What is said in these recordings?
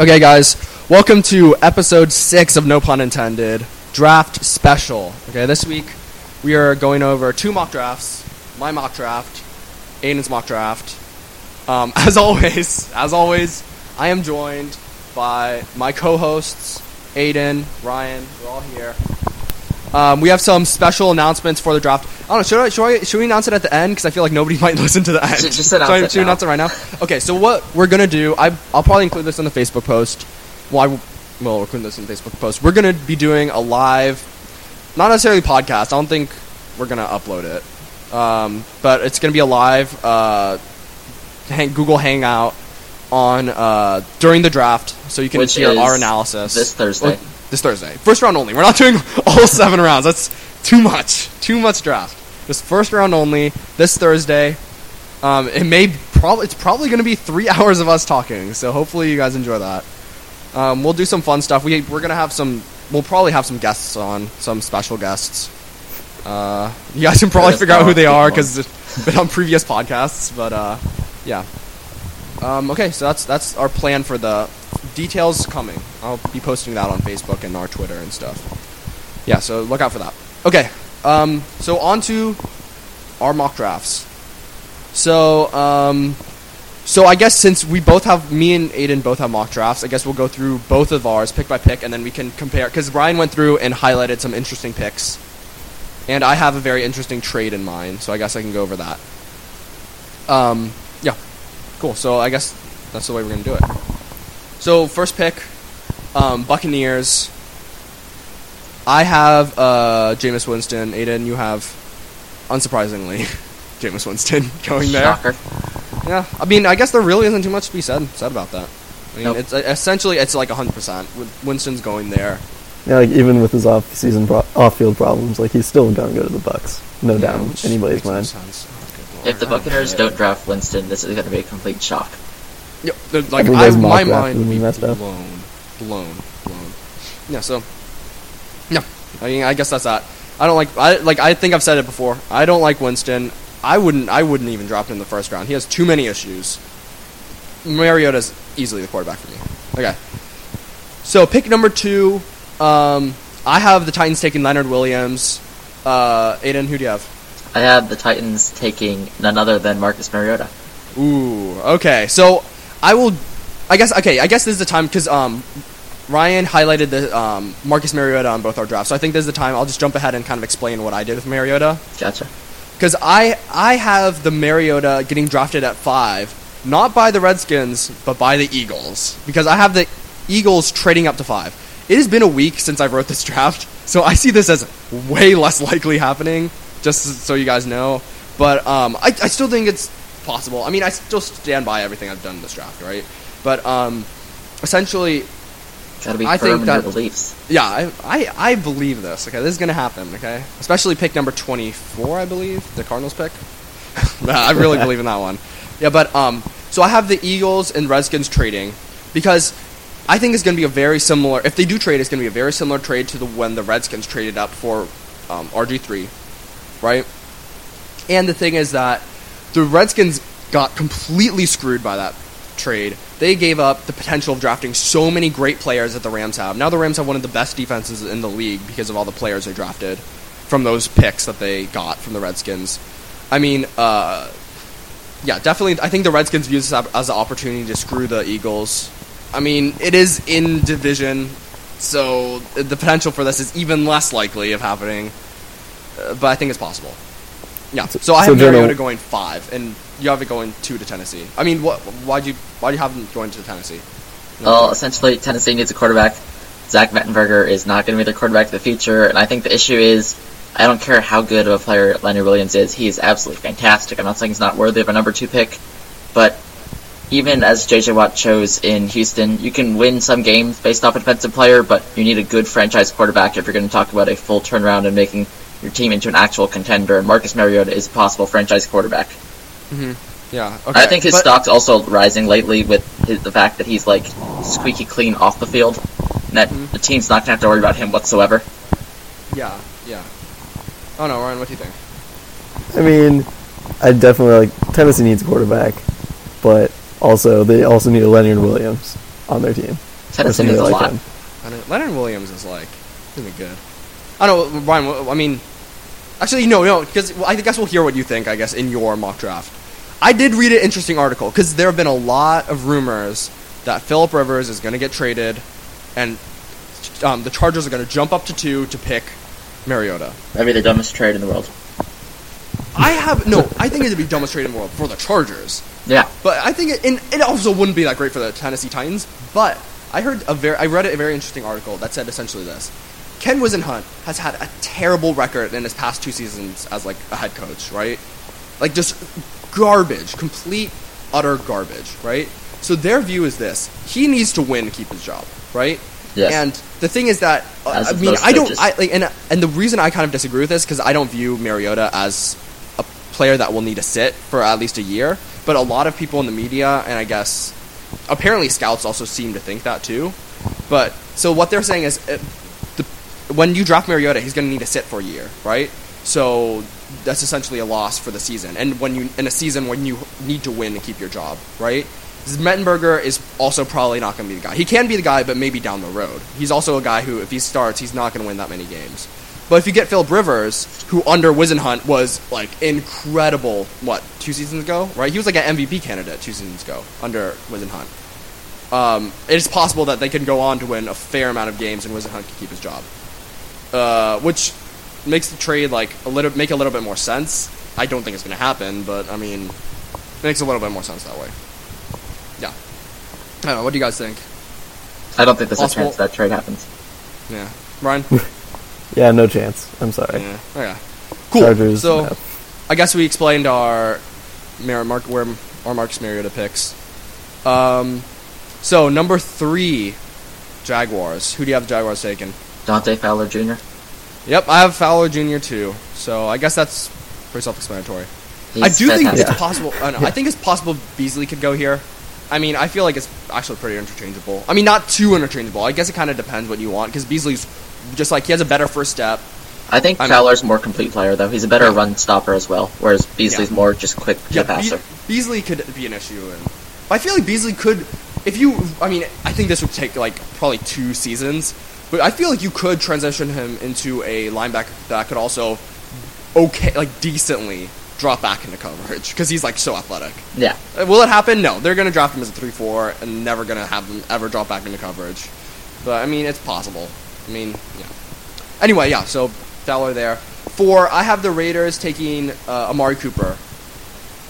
Okay, guys, welcome to episode six of No Pun Intended Draft Special. Okay, this week we are going over two mock drafts, my mock draft, Aiden's mock draft. Um, as always, as always, I am joined by my co-hosts, Aiden, Ryan. We're all here. Um, we have some special announcements for the draft. I don't know. Should I, should, I, should we announce it at the end? Because I feel like nobody might listen to the end. Just- just announce Should I- it should we now. announce it right now? Okay. So what we're gonna do? I, I'll probably include this in the Facebook post. Well, I, will- well, include this in the Facebook post. We're gonna be doing a live, not necessarily podcast. I don't think we're gonna upload it, um, but it's gonna be a live uh, hang, Google Hangout on uh, during the draft, so you can Which hear our analysis this Thursday. Well, this Thursday, first round only. We're not doing all seven rounds. That's too much. Too much draft. Just first round only. This Thursday. Um, it may probably it's probably going to be three hours of us talking. So hopefully you guys enjoy that. Um, we'll do some fun stuff. We we're gonna have some. We'll probably have some guests on, some special guests. Uh, you guys can probably figure out who they are because it's been on previous podcasts. But uh, yeah. Um, okay, so that's that's our plan for the details coming. I'll be posting that on Facebook and our Twitter and stuff. Yeah, so look out for that. Okay, um, so on to our mock drafts. So, um, so I guess since we both have, me and Aiden both have mock drafts, I guess we'll go through both of ours pick by pick, and then we can compare. Because Ryan went through and highlighted some interesting picks, and I have a very interesting trade in mind, so I guess I can go over that. Um, yeah, cool. So I guess that's the way we're gonna do it. So first pick, um, Buccaneers. I have uh, Jameis Winston. Aiden, you have, unsurprisingly, Jameis Winston going there. Shocker. Yeah, I mean, I guess there really isn't too much to be said said about that. I mean, Nope. it's uh, essentially it's like hundred percent. Winston's going there. Yeah, like even with his off-season pro- off-field problems, like he's still gonna go to the Bucks. No Yeah, doubt in anybody's mind. sense. Oh. If the Buccaneers don't draft Winston, this is going to be a complete shock. Yeah, like I, my mock mind would would be be messed up. blown, blown, blown. Yeah, so yeah, I mean, I guess that's that. I don't like. I like. I think I've said it before. I don't like Winston. I wouldn't. I wouldn't even drop him in the first round. He has too many issues. Mariota's easily the quarterback for me. Okay. So pick number two. Um, I have the Titans taking Leonard Williams. Uh, Aiden, who do you have? I have the Titans taking none other than Marcus Mariota. Ooh, okay. So I will. I guess okay. I guess this is the time because um, Ryan highlighted the um, Marcus Mariota on both our drafts. So I think this is the time. I'll just jump ahead and kind of explain what I did with Mariota Gotcha. because I I have the Mariota getting drafted at five, not by the Redskins but by the Eagles because I have the Eagles trading up to five. It has been a week since I wrote this draft, so I see this as way less likely happening. Just so you guys know, but um, I, I still think it's possible. I mean, I still stand by everything I've done in this draft, right? But um, essentially, Got to be I think in that- beliefs. yeah, I, I, I believe this. Okay, this is gonna happen. Okay, especially pick number twenty four, I believe, the Cardinals pick. I really believe in that one. Yeah, but um, so I have the Eagles and Redskins trading because I think it's gonna be a very similar. If they do trade, it's gonna be a very similar trade to the when the Redskins traded up for um, RG three, right? And the thing is that the Redskins got completely screwed by that trade. They gave up the potential of drafting so many great players that the Rams have. Now the Rams have one of the best defenses in the league because of all the players they drafted from those picks that they got from the Redskins. I mean, uh, yeah, definitely. I think the Redskins view this as an opportunity to screw the Eagles. I mean, it is in division, so the potential for this is even less likely of happening. Uh, but I think it's possible. Yeah. So- So, I have Jonah- Mariota going five, and you have it going two to Tennessee. I mean, what? Why'd you? Why do you have them going to Tennessee? Well, essentially, Tennessee needs a quarterback. Zach Mettenberger is not going to be their quarterback of the future, and I think the issue is, I don't care how good of a player Leonard Williams is, he is absolutely fantastic. I'm not saying he's not worthy of a number two pick, but even as JJ Watt chose in Houston, you can win some games based off a defensive player, but you need a good franchise quarterback if you're going to talk about a full turnaround and making your team into an actual contender. And Marcus Mariota is a possible franchise quarterback. Yeah. Okay. I think his but- stock's also rising lately with his, the fact that he's like squeaky clean off the field. And that Mhm. the team's not gonna have to worry about him whatsoever. Yeah. Yeah. Oh no, Ryan. What do you think? I mean, I definitely like Tennessee needs a quarterback, but also they also need a Leonard Williams on their team. Tennessee Personally, needs a I like lot. him. Leonard, Leonard Williams is like really good. I don't know, Brian. wh- I mean, actually, no, no, because I guess we'll hear what you think. I guess in your mock draft, I did read an interesting article because there have been a lot of rumors that Philip Rivers is going to get traded, and um, the Chargers are going to jump up to two to pick Mariota. That'd be the dumbest trade in the world. I have no. I think it'd be dumbest trade in the world for the Chargers. Yeah. But I think it, and it also wouldn't be that great for the Tennessee Titans. But I heard a very, I read a very interesting article that said essentially this: Ken Whisenhunt has had a terrible record in his past two seasons as like a head coach, right? Like just garbage, complete, utter garbage, right? So their view is this: he needs to win to keep his job, right? Yes. And the thing is that uh, I mean, I don't. I like, and and the reason I kind of disagree with this because I don't view Mariota as a player that will need to sit for at least a year. But a lot of people in the media, and I guess apparently scouts also seem to think that too. But so what they're saying is, uh, when you draft Mariota, he's going to need to sit for a year, right? So that's essentially a loss for the season. And when you in a season when you need to win to keep your job, right? Mettenberger is also probably not going to be the guy. He can be the guy, but maybe down the road. He's also a guy who, if he starts, he's not going to win that many games. But if you get Philip Rivers, who under Whisenhunt was like incredible, what two seasons ago, right? He was like an MVP candidate two seasons ago under Whisenhunt. Um, it is possible that they can go on to win a fair amount of games, and Whisenhunt can keep his job, uh, which makes the trade like a little make a little bit more sense. I don't think it's going to happen, but I mean, it makes a little bit more sense that way. Yeah, I don't know. What do you guys think? I don't think there's Possible- a chance that trade happens. Yeah, Ryan. Yeah, no chance. I'm sorry. yeah. Okay. Cool. Chargers. so. no. I guess we explained our Mar- Mark where our Marcus Mariota picks. Um, so number three, Jaguars. Who do you have the Jaguars taking? Dante Fowler Jr. Yep, I have Fowler Jr. too. So I guess that's pretty self-explanatory. He's I do think it's possible. I, don't I think it's possible Beasley could go here. I mean, I feel like it's actually pretty interchangeable. I mean, not too interchangeable. I guess it kind of depends what you want because Beasley's just like he has a better first step. I think I'm- Fowler's more complete player though. He's a better Yeah. run stopper as well, whereas Beasley's Yeah. more just quick Yeah, passer. Be- Beasley could be an issue, and I feel like Beasley could, if you. I mean, I think this would take like probably two seasons, but I feel like you could transition him into a linebacker that could also, okay, like decently drop back into coverage because he's like so athletic. Yeah. Uh, Will it happen? No, they're gonna draft him as a three-four and never gonna have him ever drop back into coverage. But I mean, it's possible. I mean, yeah. Anyway, yeah. So Fowler there. Four. I have the Raiders taking uh, Amari Cooper.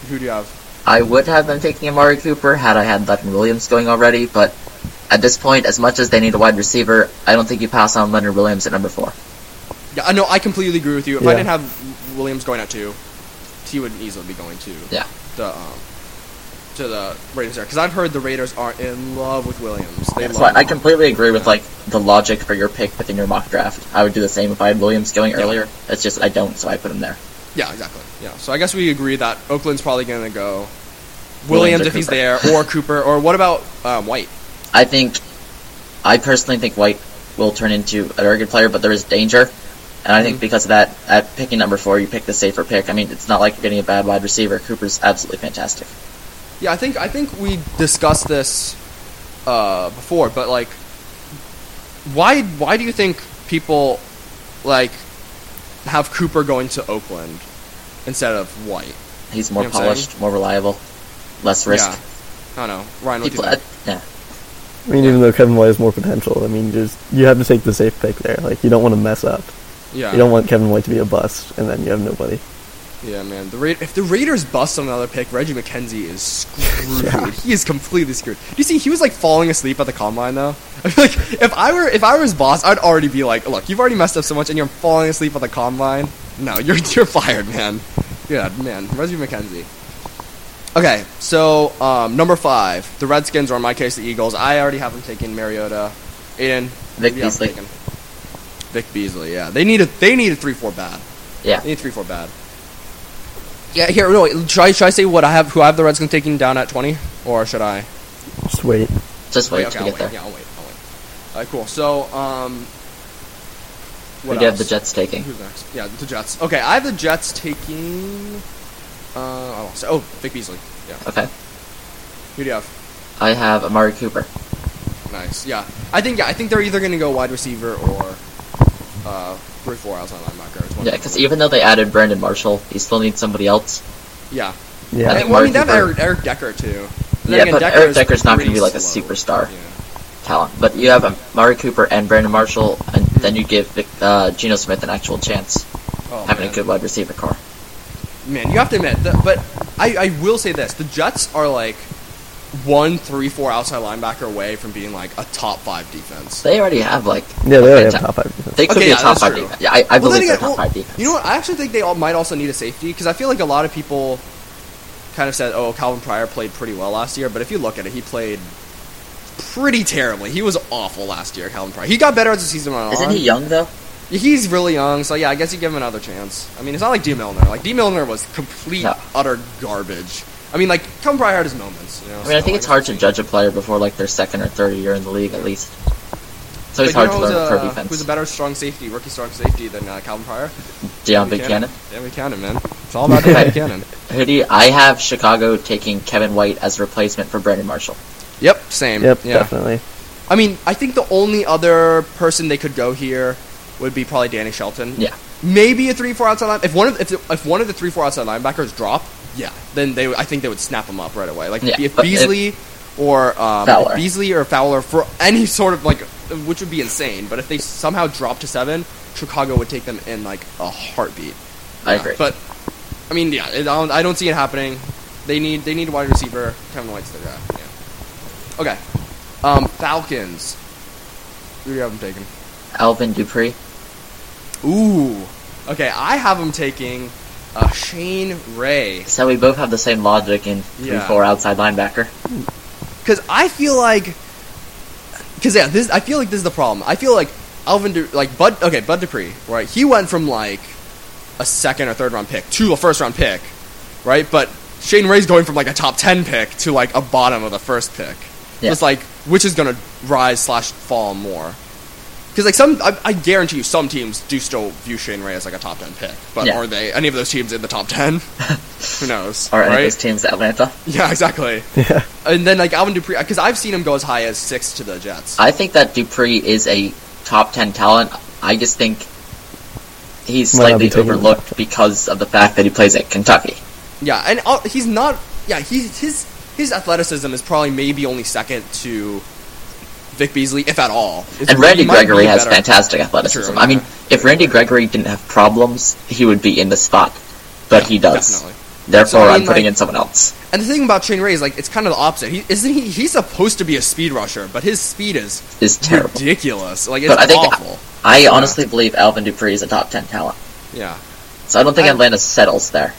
Who do you have? I would have been taking Amari Cooper had I had Leonard Williams going already, but at this point, as much as they need a wide receiver, I don't think you pass on Leonard Williams at number four. Yeah, I know. I completely agree with you. If I didn't have Williams going at two, he would easily be going to Yeah. the um, to the Raiders there because I've heard the Raiders are in love with Williams. They That's love why I completely agree with like the logic for your pick within your mock draft. I would do the same if I had Williams going Yeah. earlier. It's just I don't, so I put him there. Yeah, exactly. Yeah. So I guess we agree that Oakland's probably going to go Williams Williams or if he's there, or Cooper, or what about um, White? I think, I personally think White will turn into a very good player, but there is danger. And I think Mhm. because of that, at picking number four, you pick the safer pick. I mean, it's not like you're getting a bad wide receiver. Cooper's absolutely fantastic. Yeah, I think I think we discussed this uh, before, but like, why why do you think people like have Cooper going to Oakland instead of White? He's more You know what I'm saying? polished, more reliable, less risk. Yeah. I don't know, Ryan. What do you uh, yeah, I mean, even though Kevin White has more potential, I mean, just you have to take the safe pick there. Like, you don't want to mess up. Yeah, You don't want Kevin White to be a bust, and then you have nobody. yeah, man. The Ra- if the Raiders bust on another pick, Reggie McKenzie is screwed. Yeah. He is completely screwed. Do you see? He was like falling asleep at the combine though. I feel like if I were if I were his boss, I'd already be like, look, you've already messed up so much, and you're falling asleep at the combine. No, you're you're fired, man. Yeah, man. Reggie McKenzie. Okay, so um, number five, the Redskins, or in my case, the Eagles. I already have them taking Mariota. Aiden, Vic who do you have Beasley. taken? Vic Beasley. Yeah, they need a they need a three four bad. yeah. They need three four bad. Yeah, here. No, wait, should I should I say what I have? Who I have the Redskins taking down at twenty, or should I? Just wait. Just wait okay, to I'll get wait. there. Yeah, I'll wait. I'll wait. All right, cool. So, um, We what do have the? Jets taking. Who's next? Yeah, the Jets. Okay, I have the Jets taking. Uh, I lost it. Oh, Vic Beasley. Yeah. Okay. Who do you have? I have Amari Cooper. Nice. Yeah. I think yeah. I think they're either going to go wide receiver or uh, three four outside linebacker. One Yeah, because even though they added Brandon Marshall, he still needs somebody else. yeah. Yeah. I I think, think well, I mean, they have Eric, Eric Decker too. And Yeah, again, but Decker Eric Decker's not gonna be like a slow. superstar. Yeah. talent. But you have um, Mari Cooper and Brandon Marshall, and then you give Vic, uh, Geno Smith an actual chance Oh, having man. a good wide receiver core. Man, you have to admit, that, but I, I will say this: the Jets are like one, three, four outside linebacker away from being like a top five defense. They already have like Yeah, they already have Fanta- top five defense. they could Okay, be a yeah, top five true. defense. Yeah, I, I Well, believe they're again, top well, five defense. You know what? I actually think they all might also need a safety because I feel like a lot of people kind of said, "Oh, Calvin Pryor played pretty well last year," but if you look at it, he played pretty terribly. He was awful last year, Calvin Pryor. He got better as the season went on. Isn't he young though? He's really young, so yeah, I guess you give him another chance. I mean, it's not like Dee Milliner. Like Dee Milliner was complete, No. utter garbage. I mean, like Calvin Pryor had his moments. You know, I mean, I so think it's guess hard to judge a player before like their second or third year in the league at least. So it's But hard to learn who's pro a- defense. Who's a better strong safety, rookie strong safety than uh, Calvin Pryor? Deone Bucannon. Yeah, Buchanan, man. It's all about Deion Buchanan. Who do you, I have Chicago taking Kevin White as a replacement for Brandon Marshall. Yep, same. Yep, yeah. definitely. I mean, I think the only other person they could go here would be probably Danny Shelton. Yeah. Maybe a three-four outside line. If one of if, if one of the three-four outside linebackers drop, yeah, then they I think they would snap him up right away. Like Yeah, if but if- Beasley or um, Fowler. if Beasley or Fowler for any sort of like, which would be insane. But if they somehow drop to seven, Chicago would take them in like a heartbeat. I Yeah, agree. But I mean, yeah, it, I, don't, I don't see it happening. They need they need a wide receiver. Kevin White's their guy. Yeah. Okay. Um, Falcons. Who do you have them taking? Alvin Dupree. Ooh. Okay, I have him taking uh, Shane Ray So we both have the same logic in three Yeah. four outside linebacker. because I feel like because yeah, this I feel like this is the problem. I feel like Alvin Du- like Bud okay Bud Dupree right. He went from like a second or third round pick to a first round pick, right? But Shane Ray's going from like a top ten pick to like a bottom of the first pick. So it's like which is gonna rise slash fall more. Because like some, I, I guarantee you, some teams do still view Shane Ray as like a top ten pick. But Yeah. are they any of those teams in the top ten? Who knows? Or any of those teams, Atlanta. Yeah, exactly. Yeah. And then like Alvin Dupree, because I've seen him go as high as six to the Jets. I think that Dupree is a top 10 talent. I just think he's slightly be taken overlooked because of the fact that he plays at Kentucky. yeah, and uh, he's not. Yeah, he's his his athleticism is probably maybe only second to Vic Beasley, if at all. It's- And Randy Gregory has better. fantastic athleticism. True, I mean, yeah. if Randy Gregory didn't have problems, he would be in the spot. But he does. Definitely. Therefore, So, I I'm mean, putting like- in someone else. And the thing about Shane Ray is like it's kind of the opposite. He isn't he. He's supposed to be a speed rusher, but his speed is Is terrible. ridiculous. Like it's But I think- awful. I honestly believe Alvin Dupree is a top 10 talent. Yeah. So I don't think I- Atlanta settles there.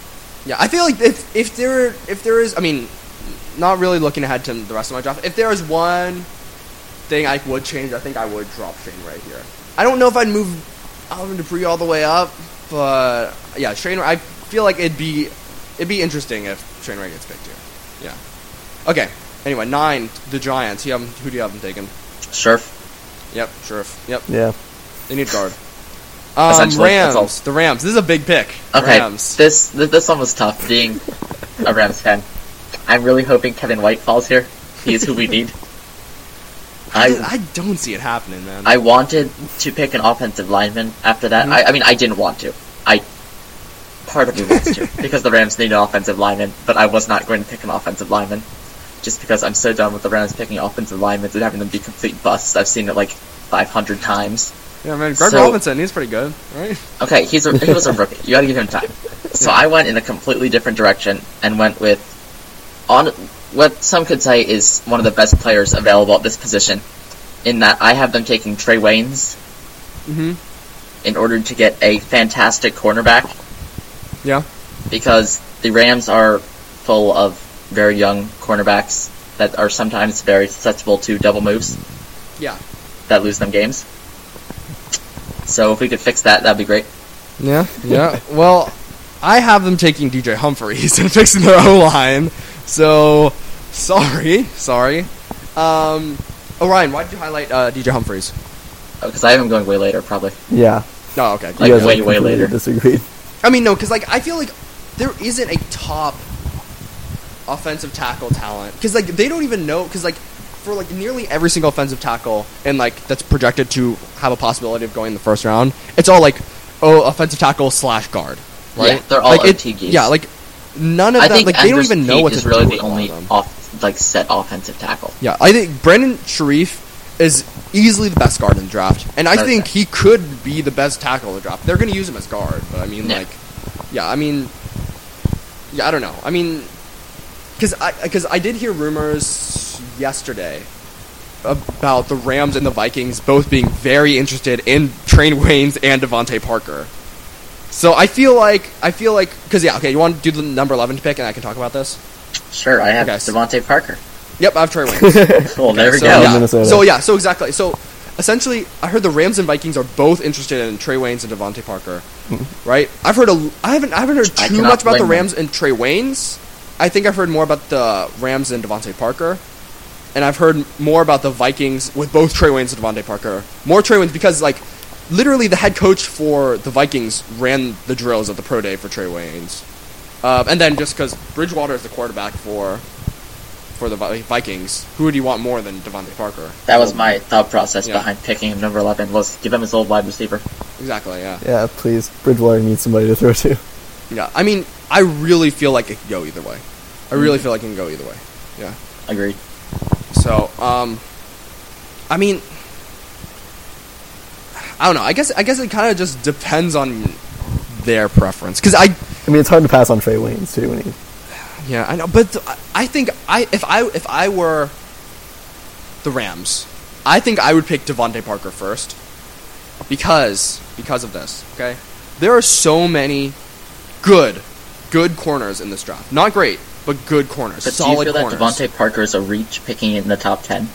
Yeah, I feel like if if there if there is, I mean, not really looking ahead to the rest of my draft. If there is one thing I would change, I think I would drop Shane Ray here. I don't know if I'd move Alvin Dupree all the way up, but yeah, Shane. I feel like it'd be it'd be interesting if Shane Ray gets picked here. Yeah. Okay. Anyway, nine. The Giants. You have 'em- who do you have them taking? Sure. Yep. Sure. Yep. Yeah. They need guard. Um, Essentially, that's all. Rams. The Rams. This is a big pick. Okay, Rams. this th- this one was tough. Being a Rams fan, I'm really hoping Kevin White falls here. He's who we need. I, I I don't see it happening, man. I wanted to pick an offensive lineman after that. Mhm. I, I mean, I didn't want to. I part of me wants to because the Rams need an offensive lineman, but I was not going to pick an offensive lineman just because I'm so done with the Rams picking offensive linemen and having them be complete busts. I've seen it like 500 times. Yeah, man, Greg So- Robinson, he's pretty good, right? Okay, he's a, he was a rookie. You gotta give him time. So I went in a completely different direction and went with on what some could say is one of the best players available at this position. In that I have them taking Trae Waynes Mm-hmm. in order to get a fantastic cornerback Yeah. because the Rams are full of very young cornerbacks that are sometimes very susceptible to double moves Yeah. that lose them games. So if we could fix that, that'd be great. Yeah, yeah. well, I have them taking DJ Humphries and fixing their O line. So, sorry, sorry. Um, Orion, why did you highlight uh, DJ Humphries? Because I have him going way later, probably. Yeah. Oh, okay. Like, you guys way, way later. Disagreed. I mean, no, because like I feel like there isn't a top offensive tackle talent because like they don't even know because like for like nearly every single offensive tackle and like that's projected to have a possibility of going in the first round, it's all like oh offensive tackle slash guard, right? Yeah, they're all like, it- OTGs. Yeah, like none of I them think like they don't Andrews even know what is to really do the only off like set offensive tackle. Yeah, I think Brandon Scherff is easily the best guard in the draft, and I Okay. think he could be the best tackle in the draft. They're going to use him as guard, but I mean, Yeah. like, yeah, I mean, yeah, I don't know. I mean, because I because I did hear rumors yesterday about the Rams and the Vikings both being very interested in Trae Waynes and DeVante Parker. So I feel like I feel like because yeah, okay, you want to do the number eleven pick, and I can talk about this. Sure, I have Okay. DeVante Parker. Yep, I have Trae Waynes. Well, there we so, go. Yeah. So yeah, so exactly. So essentially, I heard the Rams and Vikings are both interested in Trae Waynes and DeVante Parker. Right? I've heard a, I haven't, I haven't heard too much about the blame them. Rams and Trae Waynes. I think I've heard more about the Rams and DeVante Parker, and I've heard more about the Vikings with both Trae Waynes and DeVante Parker. More Trae Waynes because like. Literally, the head coach for the Vikings ran the drills at the pro day for Trae Waynes, uh, and then just because Bridgewater is the quarterback for for the Vikings, who would you want more than DeVante Parker? That was my thought process Yeah. behind picking him number eleven. Was give him his old wide receiver. Exactly, yeah. Yeah, please. Bridgewater needs somebody to throw to. Yeah, I mean, I really feel like it can go either way. I really feel like it can go either way. Yeah. Agreed. So, um, I mean, I don't know. I guess I guess it kind of just depends on their preference. Because I, I mean, it's hard to pass on Trae Waynes too. When he, yeah, I know, but th- I think I if I if I were the Rams, I think I would pick DeVante Parker first because because of this. Okay, there are so many good good corners in this draft. Not great, but good corners. But solid do you feel corners. that DeVante Parker is a reach picking it in the top ten?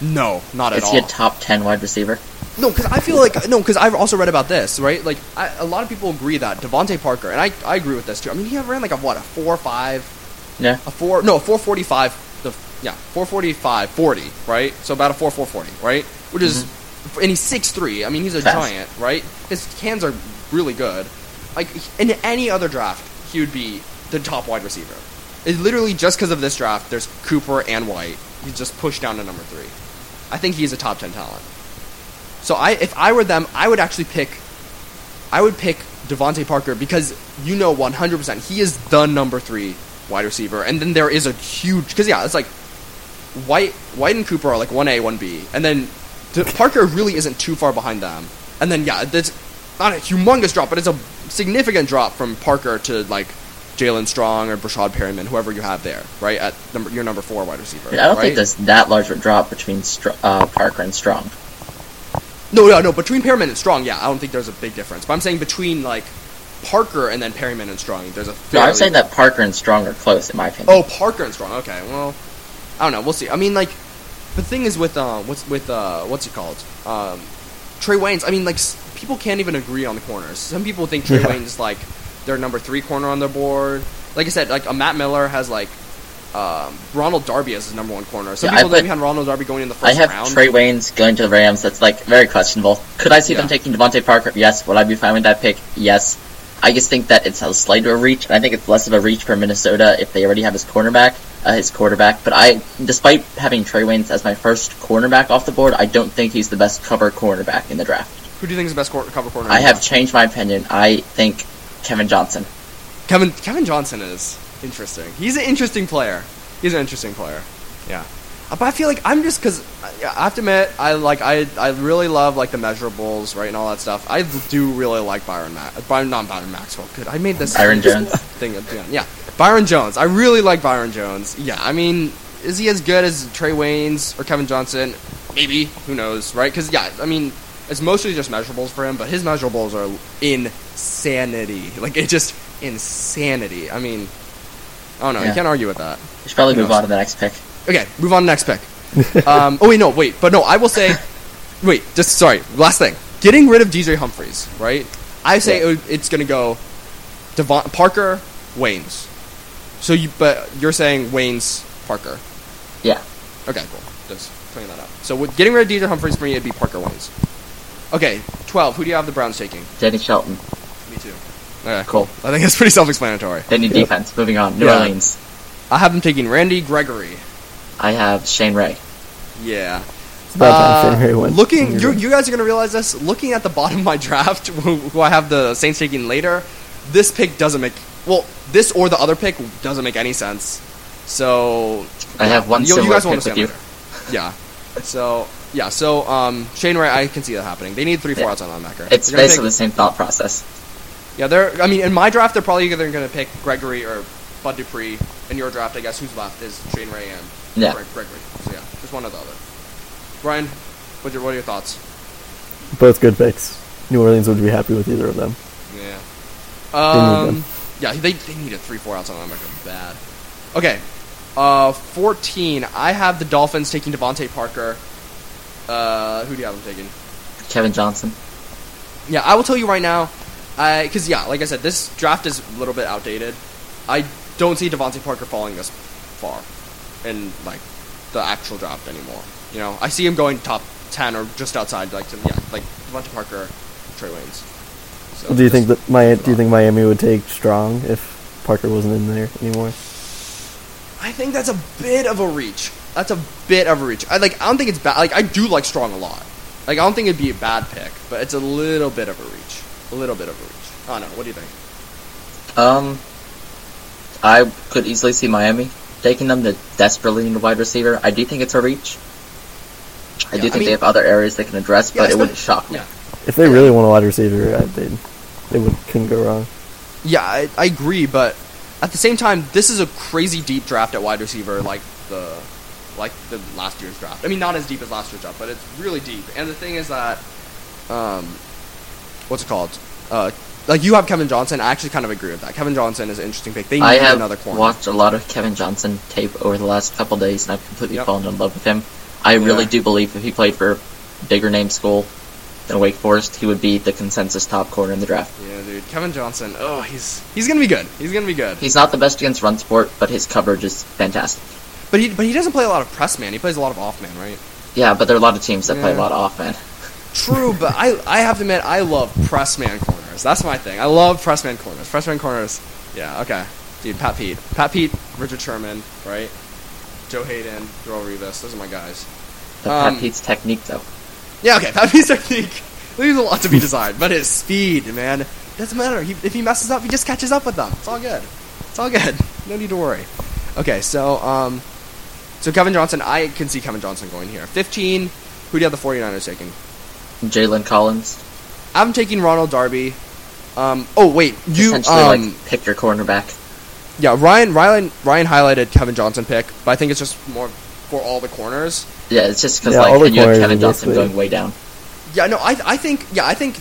No, not at all. Is he a top ten wide receiver? No, because I feel like no, because I've also read about this, right? Like I, a lot of people agree that DeVante Parker, and I, I agree with this too. I mean, he ran like a what a four five, Yeah. a four no a four forty five, the yeah four forty five forty, right? So about a four four forty, right? Which is, mm-hmm. and he's six three. I mean, he's a Fast. giant, right? His hands are really good. Like in any other draft, he would be the top wide receiver. It literally just because of this draft, there's Cooper and White. He's just pushed down to number three. I think he's a top ten talent. So I, if I were them, I would actually pick. I would pick DeVante Parker because you know 100% he is the number three wide receiver, and then there is a huge because yeah, it's like White, White and Cooper are like one A, one B, and then D- Parker really isn't too far behind them, and then yeah, it's not a humongous drop, but it's a significant drop from Parker to like Jaelen Strong or Breshad Perriman, whoever you have there, right at number your number four wide receiver. I don't right? think there's that large of a drop between Str- uh, Parker and Strong. No, no, no. Between Perriman and Strong, yeah, I don't think there's a big difference. But I'm saying between like Parker and then Perriman and Strong, there's a. No, I'm saying that Parker and Strong are close, in my opinion. Oh, Parker and Strong. Okay, well, I don't know. We'll see. I mean, like, the thing is with uh, what's with uh, what's it called? Um, Trey Wayne's. I mean, like, s- people can't even agree on the corners. Some people think Trey Yeah. Wayne's like their number three corner on their board. Like I said, like a Matt Miller has like. Um, Ronald Darby as his number one corner. Some Yeah, people think Ronald Darby going in the first round. I have round. Trae Waynes going to the Rams. That's like very questionable. Could I see them taking DeVante Parker? Yes. Would I be fine with that pick? Yes. I just think that it's a slight of a reach, I think it's less of a reach for Minnesota if they already have his cornerback, uh, his quarterback. But I, despite having Trae Waynes as my first cornerback off the board, I don't think he's the best cover cornerback in the draft. Who do you think is the best cover cornerback? I have changed my opinion. I think Kevin Johnson. Kevin Kevin Johnson is interesting. He's an interesting player. He's an interesting player. Yeah, Uh, but I feel like I'm just because I have to admit I like I I really love like the measurables right and all that stuff. I do really like Byron Max. Byron not Byron Maxwell. Good. I made this Byron Jones. thing at the end. Yeah, Byron Jones. I really like Byron Jones. Yeah, I mean, is he as good as Trae Waynes or Kevin Johnson? Maybe. Who knows? Right? Because yeah, I mean. It's mostly just measurables for him, but his measurables are insanity. Like it just insanity. I mean, I don't know. You can't argue with that. We should probably Who move knows? on to the next pick. Okay, move on to next pick. um, oh wait, no, wait, but no, I will say, wait, just sorry, last thing. Getting rid of DJ Humphries, right? I say Yeah. it, it's gonna go Devon Parker, Waynes. So you, but you're saying Waynes, Parker. Yeah. Okay, cool. Just clearing that up. So with getting rid of DJ Humphries for me, it'd be Parker Waynes. Okay, twelve. Who do you have the Browns taking? Danny Shelton. Me too. Okay, Cool. I think it's pretty self-explanatory. They need defense. Moving on. New Yeah. Orleans. I have them taking Randy Gregory. I have Shane Ray. Yeah. Uh, time Shane Ray went. looking, You're you guys are gonna realize this. Looking at the bottom of my draft, who, who I have the Saints taking later, this pick doesn't make well. This or the other pick doesn't make any sense. So I have one you, you guys will pick with understand later. Yeah. So yeah. So um, Shane Ray, I can see that happening. They need three four Yeah. on linebacker. It's They're basically the same thought process. Yeah. They're. I mean, in my draft, they're probably either going to pick Gregory or Bud Dupree. In your draft, I guess who's left is Shane Ray and Yeah. Greg- Gregory. So yeah, just one or the other. Brian, what's your what are your thoughts? Both good picks. New Orleans would be happy with either of them. Yeah. Um. them. Yeah, they they need a three four outside linebacker bad. Okay. Uh, fourteen. I have the Dolphins taking DeVante Parker. Uh, who do you have them taking? Kevin Johnson. Yeah, I will tell you right now. Because yeah, like I said, this draft is a little bit outdated. I don't see DeVante Parker falling this far in like the actual draft anymore. You know, I see him going top ten or just outside, like to, yeah, like DeVante Parker, Trae Waynes. So do you think that my do you think Miami would take Strong if Parker wasn't in there anymore? I think that's a bit of a reach. That's a bit of a reach. I like. I don't think it's bad. Like I do like Strong a lot. Like I don't think it'd be a bad pick, but it's a little bit of a reach. A little bit of a reach. I don't know. What do you think? Um, I could easily see Miami taking them to desperately need a wide receiver. I do think it's a reach. I Yeah, do I think mean- they have other areas they can address, Yeah, but it wouldn't shock me. Yeah. If they really want a wide receiver, I, they they would couldn't go wrong. Yeah, I, I agree, but at the same time, this is a crazy deep draft at wide receiver, like the like the last year's draft. I mean, not as deep as last year's draft, but it's really deep. And the thing is that, um, what's it called? Uh, like you have Kevin Johnson. I actually kind of agree with that. Kevin Johnson is an interesting pick. They need I have another corner. watched a lot of Kevin Johnson tape over the last couple days, and I've completely Yep. fallen in love with him. I really do believe if he played for a bigger name school than Wake Forest, he would be the consensus top corner in the draft. Yeah, dude, Kevin Johnson. Oh, he's he's gonna be good. He's gonna be good. He's not the best against run support, but his coverage is fantastic. But he but he doesn't play a lot of press man. He plays a lot of off man, right? Yeah, but there are a lot of teams that play a lot of off man. True, but I I have to admit I love press man corners. That's my thing. I love press man corners. Press man corners. Yeah, okay. Dude, Pat Pete. Pat Pete, Richard Sherman, right? Joe Haden, Darrelle Revis. Those are my guys. But Um, Pat Pete's technique, though. Yeah, okay. Pat Pete's technique leaves a lot to be desired, but his speed, man, doesn't matter. He, if he messes up, he just catches up with them. It's all good. It's all good. No need to worry. Okay, so um, so Kevin Johnson, I can see Kevin Johnson going here. Fifteen. Who do you have the 49ers taking? Jalen Collins. I'm taking Ronald Darby. Um, oh wait, you essentially, um, like, pick your cornerback. yeah, Ryan Ryan Ryan highlighted Kevin Johnson pick, but I think it's just more for all the corners. Yeah, it's just because, Yeah, all like, the and you have corners Kevin are Johnson basically- going way down. Yeah, no, I I think yeah, I think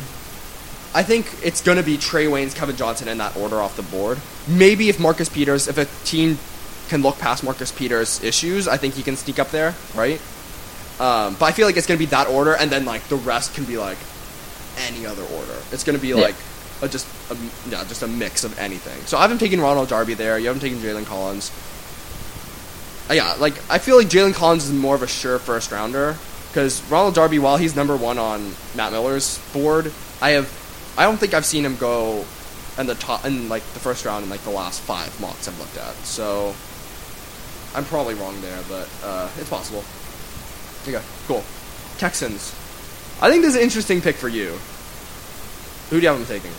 I think it's gonna be Trey Wayne's Kevin Johnson in that order off the board. Maybe if Marcus Peters, if a team can look past Marcus Peters' issues, I think he can sneak up there, right? Um, but I feel like it's gonna be that order, and then like the rest can be like any other order. It's gonna be Yeah. like a, just a, yeah, just a mix of anything. So I haven't taken Ronald Darby there. You haven't taken Jalen Collins. Uh, yeah, like I feel like Jalen Collins is more of a sure first rounder because Ronald Darby, while he's number one on Matt Miller's board, I have I don't think I've seen him go in the top in like the first round in like the last five mocks I've looked at. So I'm probably wrong there, but uh, it's possible. Okay, cool. Texans. I think this is an interesting pick for you. Who do you have them taking?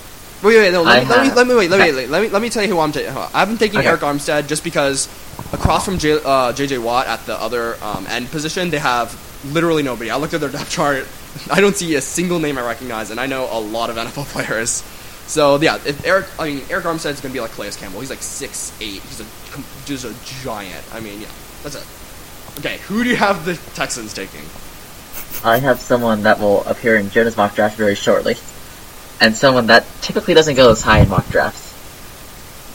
Wait, wait, no. Let me, let me let me wait. Let me, okay. let me let me tell you who I'm taking. I'm taking Okay. Arik Armstead just because across from J, uh, JJ Watt at the other um, end position, they have literally nobody. I looked at their depth chart. I don't see a single name I recognize, and I know a lot of NFL players. So yeah, if Arik, I mean Arik Armstead's gonna be like Calais Campbell. He's like six eight. He's a just a giant. I mean, yeah, that's it. Okay, who do you have the Texans taking? I have someone that will appear in Jonah's mock draft very shortly, and someone that typically doesn't go as high in mock drafts.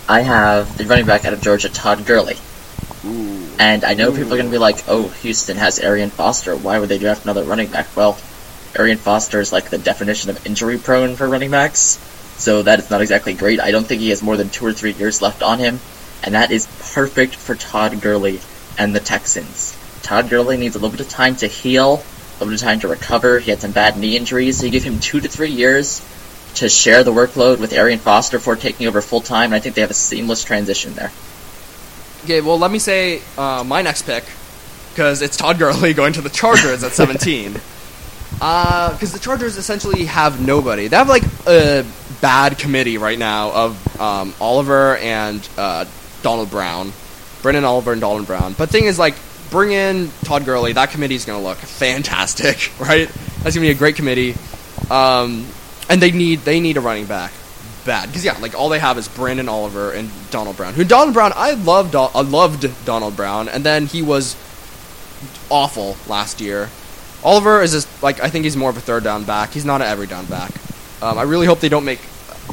I have the running back out of Georgia, Todd Gurley. Ooh. And I know people are going to be like, oh, Houston has Arian Foster. Why would they draft another running back? Well, Arian Foster is like the definition of injury prone for running backs. So that is not exactly great. I don't think he has more than two or three years left on him. And that is perfect for Todd Gurley and the Texans. Todd Gurley needs a little bit of time to heal, a little bit of time to recover. He had some bad knee injuries, so you give him two to three years to share the workload with Arian Foster before taking over full time. And I think they have a seamless transition there. Okay, well, let me say uh, my next pick, because it's Todd Gurley going to the Chargers at 17. Because the Chargers essentially have nobody. They have like a bad committee right now of um, Oliver and uh, Donald Brown, Brendan Oliver and Donald Brown. But thing is, like, bring in Todd Gurley. That committee's going to look fantastic, right? That's going to be a great committee. Um, and they need they need a running back bad because yeah, like all they have is Branden Oliver and Donald Brown. Who Donald Brown? I loved I loved Donald Brown, and then he was awful last year. Oliver is just like I think he's more of a third down back. He's not an every down back. Um, I really hope they don't make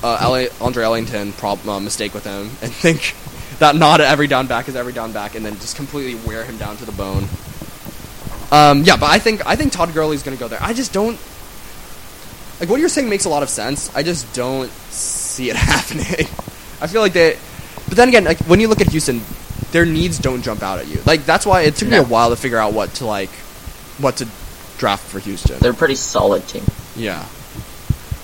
uh, Elli- Andre Ellington prob- uh, mistake with him and think that not an every down back is every down back, and then just completely wear him down to the bone. Um, yeah, but I think I think Todd Gurley's going to go there. I just don't like what you're saying makes a lot of sense. I just don't see it happening. I feel like they, but then again, like when you look at Houston, their needs don't jump out at you. Like that's why it took me a while to figure out what to like, what to draft for Houston. They're a pretty solid team. Yeah.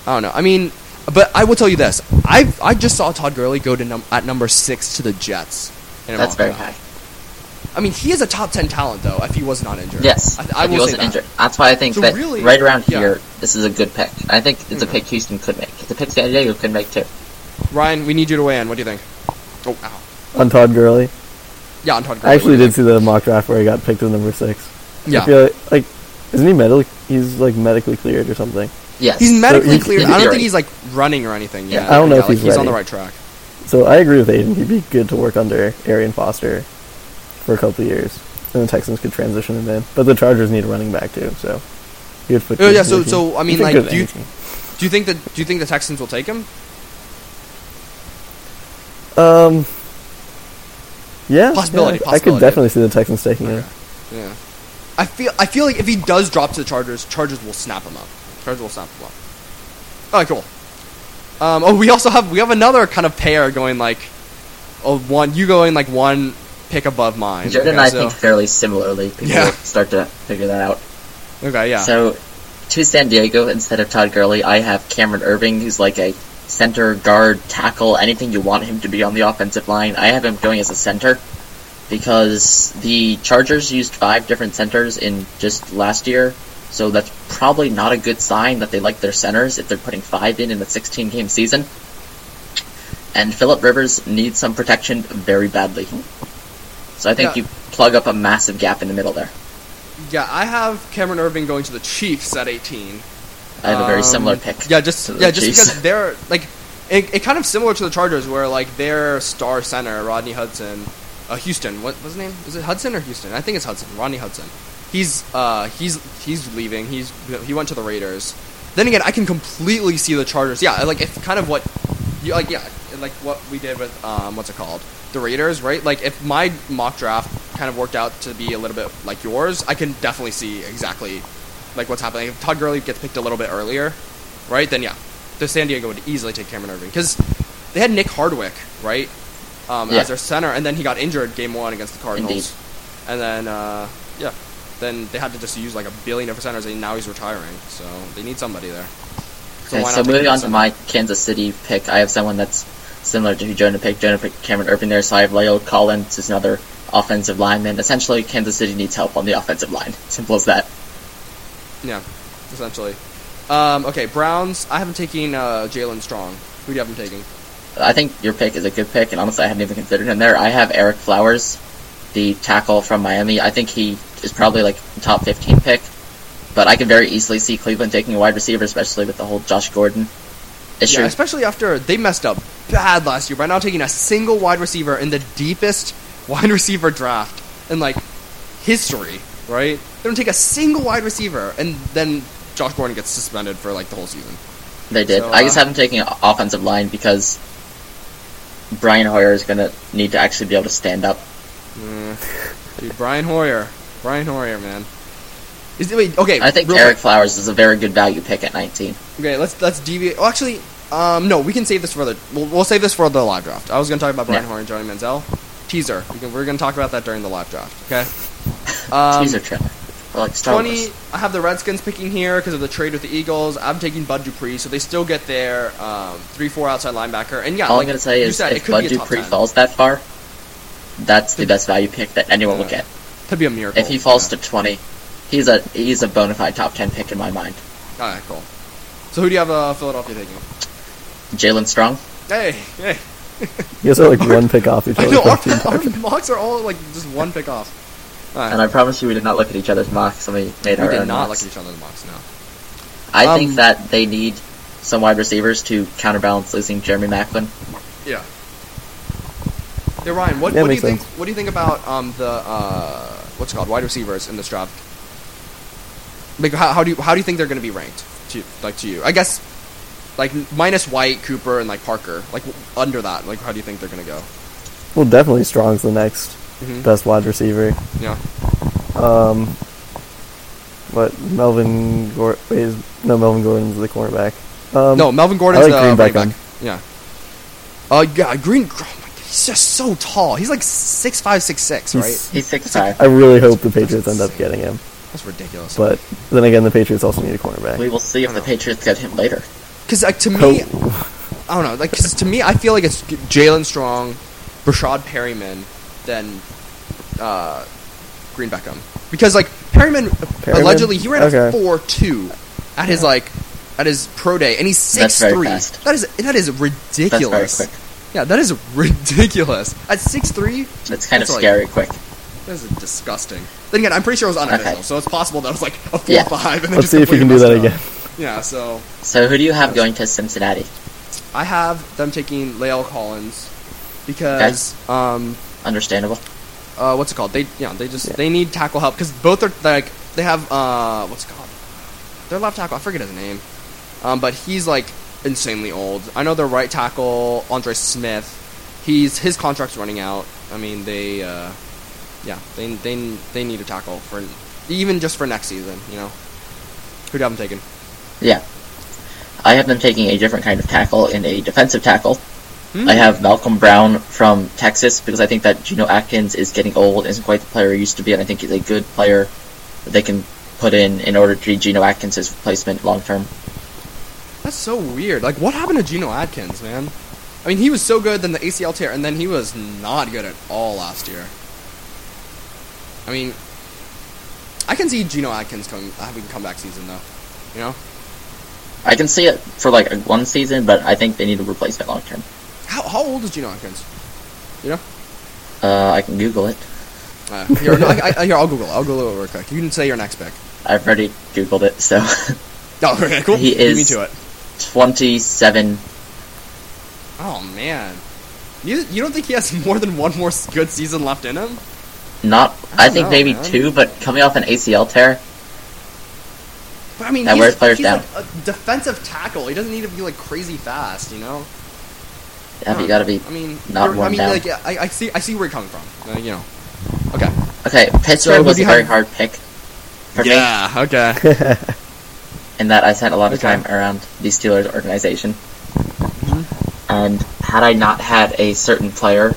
I don't know. I mean, but I will tell you this: I I just saw Todd Gurley go to num- at number six to the Jets. in That's very high. I mean, he is a top ten talent though. If he was not injured, Yes, I, I if will he wasn't that. injured. That's why I think So that really- right around yeah. here, this is a good pick. I think it's a Mhm. pick Houston could make. It's a pick San Diego could make too. Ryan, we need you to weigh in. What do you think? Oh, ow. On Todd Gurley. Yeah, on Todd Gurley. I actually what do did see the mock draft where he got picked as number six. Yeah. I feel like, like isn't he medically he's like medically cleared or something? Yes, He's medically he- cleared. in I don't theory. think he's like running or anything yet. Yeah, I don't know Yeah, if like, he's he's on the right track. So I agree with Aiden. He'd be good to work under Arian Foster for a couple of years, and the Texans could transition him in. But the Chargers need a running back too, so he would fit. Oh, yeah, so- so, I mean, like, do you- Do you think that? Do you think the Texans will take him? Um. Yeah, Possibility, yeah, I possibility. could definitely see the Texans taking him. Yeah. I feel. I feel like if he does drop to the Chargers, Chargers will snap him up. Chargers will snap him. All right, cool. Um, oh, we also have we have another kind of pair going like, oh, one you going like one pick above mine. Jared and I so- think fairly similarly. People Yeah. start to figure that out. Okay, yeah. So, to San Diego, instead of Todd Gurley, I have Cameron Erving, who's like a center, guard, tackle, anything you want him to be on the offensive line. I have him going as a center because the Chargers used five different centers in just last year, so that's probably not a good sign that they like their centers if they're putting five in in a 16 game season. And Philip Rivers needs some protection very badly. So I think Yeah. you plug up a massive gap in the middle there. yeah, I have Cameron Erving going to the Chiefs at 18. I have a very Um, similar pick. Yeah, just to the yeah, just Chiefs. because they're like, it, it kind of similar to the Chargers, where like their star center Rodney Hudson, uh, Houston. What was his name? Is it Hudson or Houston? I think it's Hudson. Rodney Hudson. He's uh he's he's leaving. He's he went to the Raiders. Then again, I can completely see the Chargers. Yeah, like if kind of what you like. Yeah, like what we did with um what's it called the Raiders, right? Like if my mock draft kind of worked out to be a little bit like yours, I can definitely see exactly like what's happening. If Todd Gurley gets picked a little bit earlier, right? Then yeah, the San Diego would easily take Cameron Erving because they had Nick Hardwick, right, um, Yeah. as their center, and then he got injured game one against the Cardinals, Indeed. and then uh, yeah, then they had to just use like a billion different centers, and now he's retiring, so they need somebody there. So Okay, so moving on to my Kansas City pick, I have someone that's similar to who Jonah picked. Jonah picked Cameron Erving there, so I have La'el Collins is another offensive lineman. Essentially, Kansas City needs help on the offensive line. Simple as that. Yeah, essentially. Um, okay, Browns. I haven't taken uh, Jaelen Strong. Who do you have him taking? I think your pick is a good pick, and honestly, I hadn't even considered him there. I have Ereck Flowers, the tackle from Miami. I think he is probably like top 15 pick, but I could very easily see Cleveland taking a wide receiver, especially with the whole Josh Gordon issue. Yeah, especially after they messed up bad last year by not taking a single wide receiver in the deepest wide receiver draft in like history, right? They don't take a single wide receiver, and then Josh Gordon gets suspended for like the whole season. They did. So, I just uh, haven't taken an offensive line because Brian Hoyer is going to need to actually be able to stand up. Mm. Dude, Brian Hoyer, Brian Hoyer, man. Is it, wait okay? I think Eric quick. Flowers is a very good value pick at 19. Okay, let's let's deviate. Well, actually, um, no, we can save this for the. We'll, we'll save this for the live draft. I was going to talk about Brian Yeah. Hoyer and Johnny Manziel teaser. We can, we're going to talk about that during the live draft. Okay. Um, Teaser trailer. Like 20, I have the Redskins picking here because of the trade with the Eagles. I'm taking Bud Dupree, so they still get their um, 3 4 outside linebacker. And yeah, All like I'm going to say is said, if Bud be a top Dupree 10. falls that far, that's the best value pick that anyone will get. Could be a miracle. If he falls yeah. to 20, he's a he's a bona fide top 10 pick in my mind. All right, cool. So who do you have uh, Philadelphia taking? Jaelen Strong. Hey, hey. You guys are like one pick off each I other. know our, our mocks are all like just one pick off. All right. And I promise you, we did not look at each other's mocks when we made we our did own not mocks. look at each other's mocks. No. I Um, think that they need some wide receivers to counterbalance losing Jeremy Maclin. Yeah. Yeah, Ryan. What, Yeah, what do you makes think? What do you think about um the uh what's it called wide receivers in this draft? Like how, how do you how do you think they're going to be ranked to like to you? I guess like minus White, Cooper, and like Parker. Like under that, like how do you think they're going to go? Well, definitely Strong's the next Mhm. best wide receiver. Yeah. Um, what Melvin Gordon? Is, no, Melvin Gordon's the cornerback. Um, no, Melvin Gordon's like the running back. Yeah. Uh, yeah, Green. Oh he's just so tall. He's like six five, six six, right? He's- He's six five. I really hope the Patriots end up getting him, That's ridiculous. but then again, the Patriots also need a cornerback. We will see if the. Patriots get him later. Because like to me, Oh, I don't know. Like, 'cause to me, I feel like it's Jaelen Strong, Breshad Perriman, then uh, Green Beckham. Because like Perriman, Perriman? allegedly he ran a four two at his like at his pro day, and he's six three. fast. That is that is That's very ridiculous. Quick. Yeah, that is ridiculous. At six three, It's kind of That's like- scary quick. that is disgusting. Then again, I'm pretty sure it was unofficial, Okay. so it's possible that it was like a four Yeah. five. And then let's just see if we can do that up. again. Yeah, so So who do you have going to Cincinnati? I have them taking La'el Collins because um Understandable. uh what's it called? They yeah they just Yeah. they need tackle help because both are like they have uh what's it called? Their left tackle I forget his name, um but he's like insanely old. I know their right tackle Andre Smith, he's his contract's running out. I mean they uh yeah they they they need a tackle for even just for next season. You know who do you have them taking? Yeah. I have them taking a different kind of tackle in a defensive tackle. Hmm. I have Malcolm Brown from Texas because I think that Geno Atkins is getting old, isn't quite the player he used to be, and I think he's a good player that they can put in in order to be Geno Atkins' replacement long term. That's so weird. Like, what happened to Geno Atkins, man? I mean, he was so good, then the ACL tear, and then he was not good at all last year. I mean, I can see Geno Atkins coming, having a comeback season, though. You know? I can see it for like one season, but I think they need a replacement long term. How, how old is Geno Atkins? You know? Uh, I can Google it. Uh, here, no, I, I, here, I'll Google it. I'll Google it real quick. You can say your next pick. I've already Googled it, so Oh, okay, cool. He Beat me is- to it. 27. Oh, man. You, you don't think he has more than one more good season left in him? Not, I I, think know, maybe man. two, but coming off an ACL tear, But I mean, That he's, wears players he's down. like a defensive tackle. He doesn't need to be like crazy fast, you know. yeah, you gotta be. I mean, not you're- I mean, down. like, yeah, I, I see, I see where you're coming from. Uh, you know. Okay. Okay, So, Pittsburgh who was do a very have- hard pick for me, Yeah. Okay. in that I spent a lot of Okay. time around the Steelers organization. Mm-hmm. And had I not had a certain player,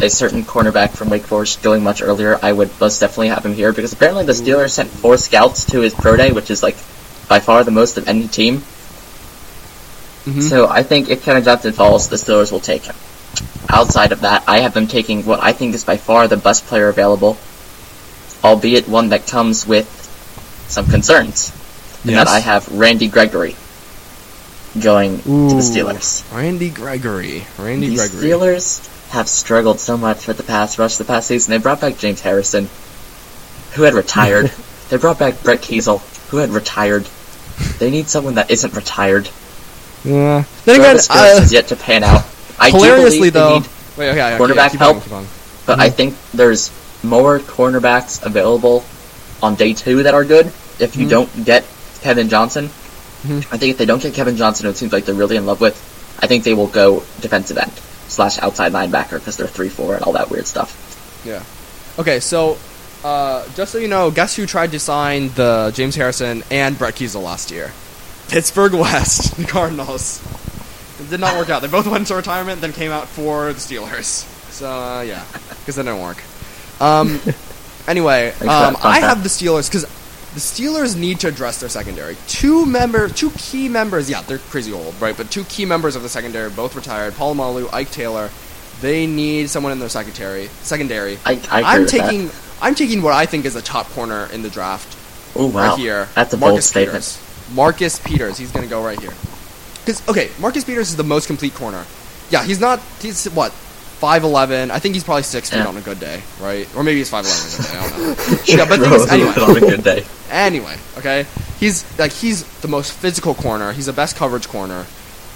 a certain cornerback from Wake Forest going much earlier, I would most definitely have him here because apparently the Steelers sent four scouts to his pro day, which is like by far the most of any team. Mhm. So I think if Kevin Johnson falls, the Steelers will take him. Outside of that, I have them taking what I think is by far the best player available, albeit one that comes with some concerns. In Yes. that I have Randy Gregory going to the Steelers. Randy Gregory. Randy the Gregory. The Steelers have struggled so much with the pass rush the past season. They brought back James Harrison, who had retired. they brought back Brett Keisel, who had retired. They need someone that isn't retired. Yeah. Then again, uh, has yet to pan out. I do hilariously believe they though. need Wait. Okay. okay, quarterback keep help. but Mm-hmm. I think there's more cornerbacks available on day two that are good. If you Mhm. don't get Kevin Johnson, Mhm. I think if they don't get Kevin Johnson, who it seems like they're really in love with, I think they will go defensive end slash outside linebacker because they're three four and all that weird stuff. Yeah. Okay. So, uh, just so you know, guess who tried to sign the James Harrison and Brett Keisel last year? Pittsburgh West, the Cardinals. It did not work out. They both went into retirement, then came out for the Steelers. So uh, yeah, because that didn't work. Um, anyway, um, I have the Steelers because the Steelers need to address their secondary. Two member, two key members. Yeah, they're crazy old, right? But two key members of the secondary, both retired. Polamalu, Ike Taylor. They need someone in their secondary. Secondary. I, I I'm with taking I'm taking what I think is a top corner in the draft Oh wow, right here. that's a bold Marcus statement. Peters. Marcus Peters. He's going to go right here. Because okay, Marcus Peters is the most complete corner. Yeah, he's not. He's what. 5'11. I think he's probably 6 feet Yeah. on a good day, right? Or maybe he's 5'11 on a good day. I don't know. yeah, but the is, anyway. on a good day. Anyway, okay, he's like he's the most physical corner. He's the best coverage corner.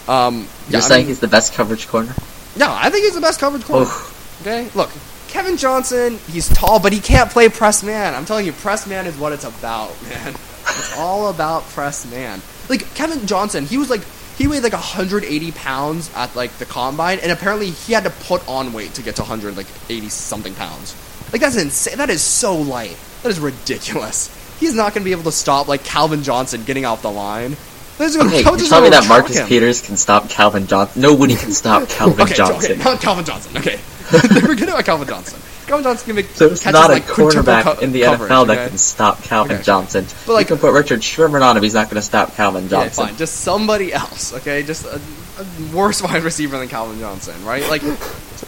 Um, yeah, You're I saying mean- he's the best coverage corner? yeah, I think he's the best coverage corner. Oof. Okay, look, Kevin Johnson, he's tall, but he can't play press man. I'm telling you, press man is what it's about, man. It's all about press man. Like Kevin Johnson, he was like he weighed like 180 pounds at like the combine, and apparently he had to put on weight to get to 100 like 80 something pounds. Like that's insane. That is so light. That is ridiculous. He's not going to be able to stop like Calvin Johnson getting off the line. There's Okay, coaches you tell me that Marcus him. Peters can stop Calvin Johnson. Nobody can stop Calvin okay, Johnson. okay, not Calvin Johnson. Okay, forget about uh, Calvin Johnson. Calvin make So it's not like a cornerback quintuple co- in the coverage, NFL that okay? can stop Calvin Okay. Johnson. But, like- you can put Richard Sherman on him, he's not going to stop Calvin Yeah, Johnson. fine. Just somebody else, okay? Just a, a worse wide receiver than Calvin Johnson, right? Like,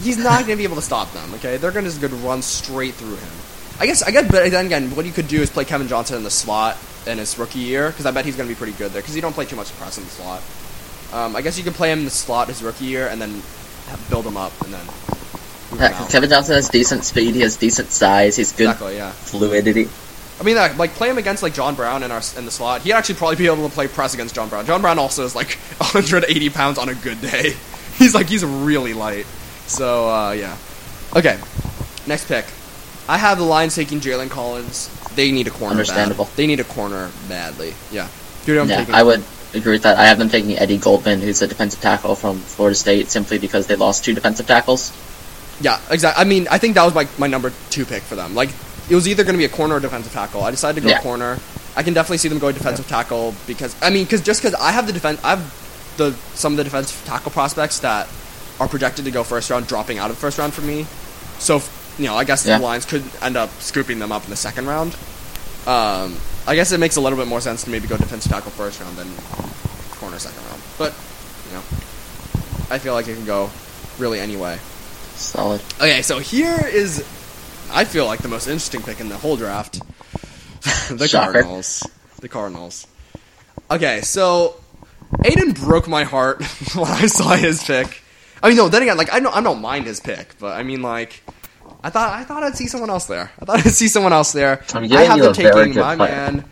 he's not going to be able to stop them, okay? They're going to just go to run straight through him. I guess, I guess, but then again, what you could do is play Kevin Johnson in the slot in his rookie year, because I bet he's going to be pretty good there, because you don't play too much press in the slot. Um, I guess you could play him in the slot his rookie year, and then build him up, and then move Yeah, him 'cause out. Kevin Johnson has decent speed, he has decent size, he's good Exactly, yeah. fluidity. I mean, like, like play him against like John Brown in our in the slot. He'd actually probably be able to play press against John Brown. John Brown also is like 180 pounds on a good day. He's like he's really light. So uh, yeah. Okay, next pick. I have the Lions taking Jalen Collins. They need a corner. Understandable. Bad. They need a corner badly. Yeah. Dude, I'm yeah, taking. I would agree with that. I have them taking Eddie Goldman, who's a defensive tackle from Florida State, simply because they lost two defensive tackles. Yeah, exactly. I mean, I think that was my, my number two pick for them. Like, it was either going to be a corner or defensive tackle. I decided to go Yeah. corner. I can definitely see them going defensive tackle because I mean, because just because I have the defense, I have the some of the defensive tackle prospects that are projected to go first round, dropping out of first round for me. So, you know, I guess Yeah. the Lions could end up scooping them up in the second round. Um, I guess it makes a little bit more sense to maybe go defensive tackle first round than corner second round. But you know, I feel like it can go really any way. Solid. Okay, so here is, I feel like the most interesting pick in the whole draft. the Shocker. Cardinals. The Cardinals. Okay, so Aiden broke my heart when I saw his pick. I mean, no. Then again, like I don't, I don't mind his pick, but I mean, like, I thought, I thought I'd see someone else there. I thought I'd see someone else there. I have them taking my player. man,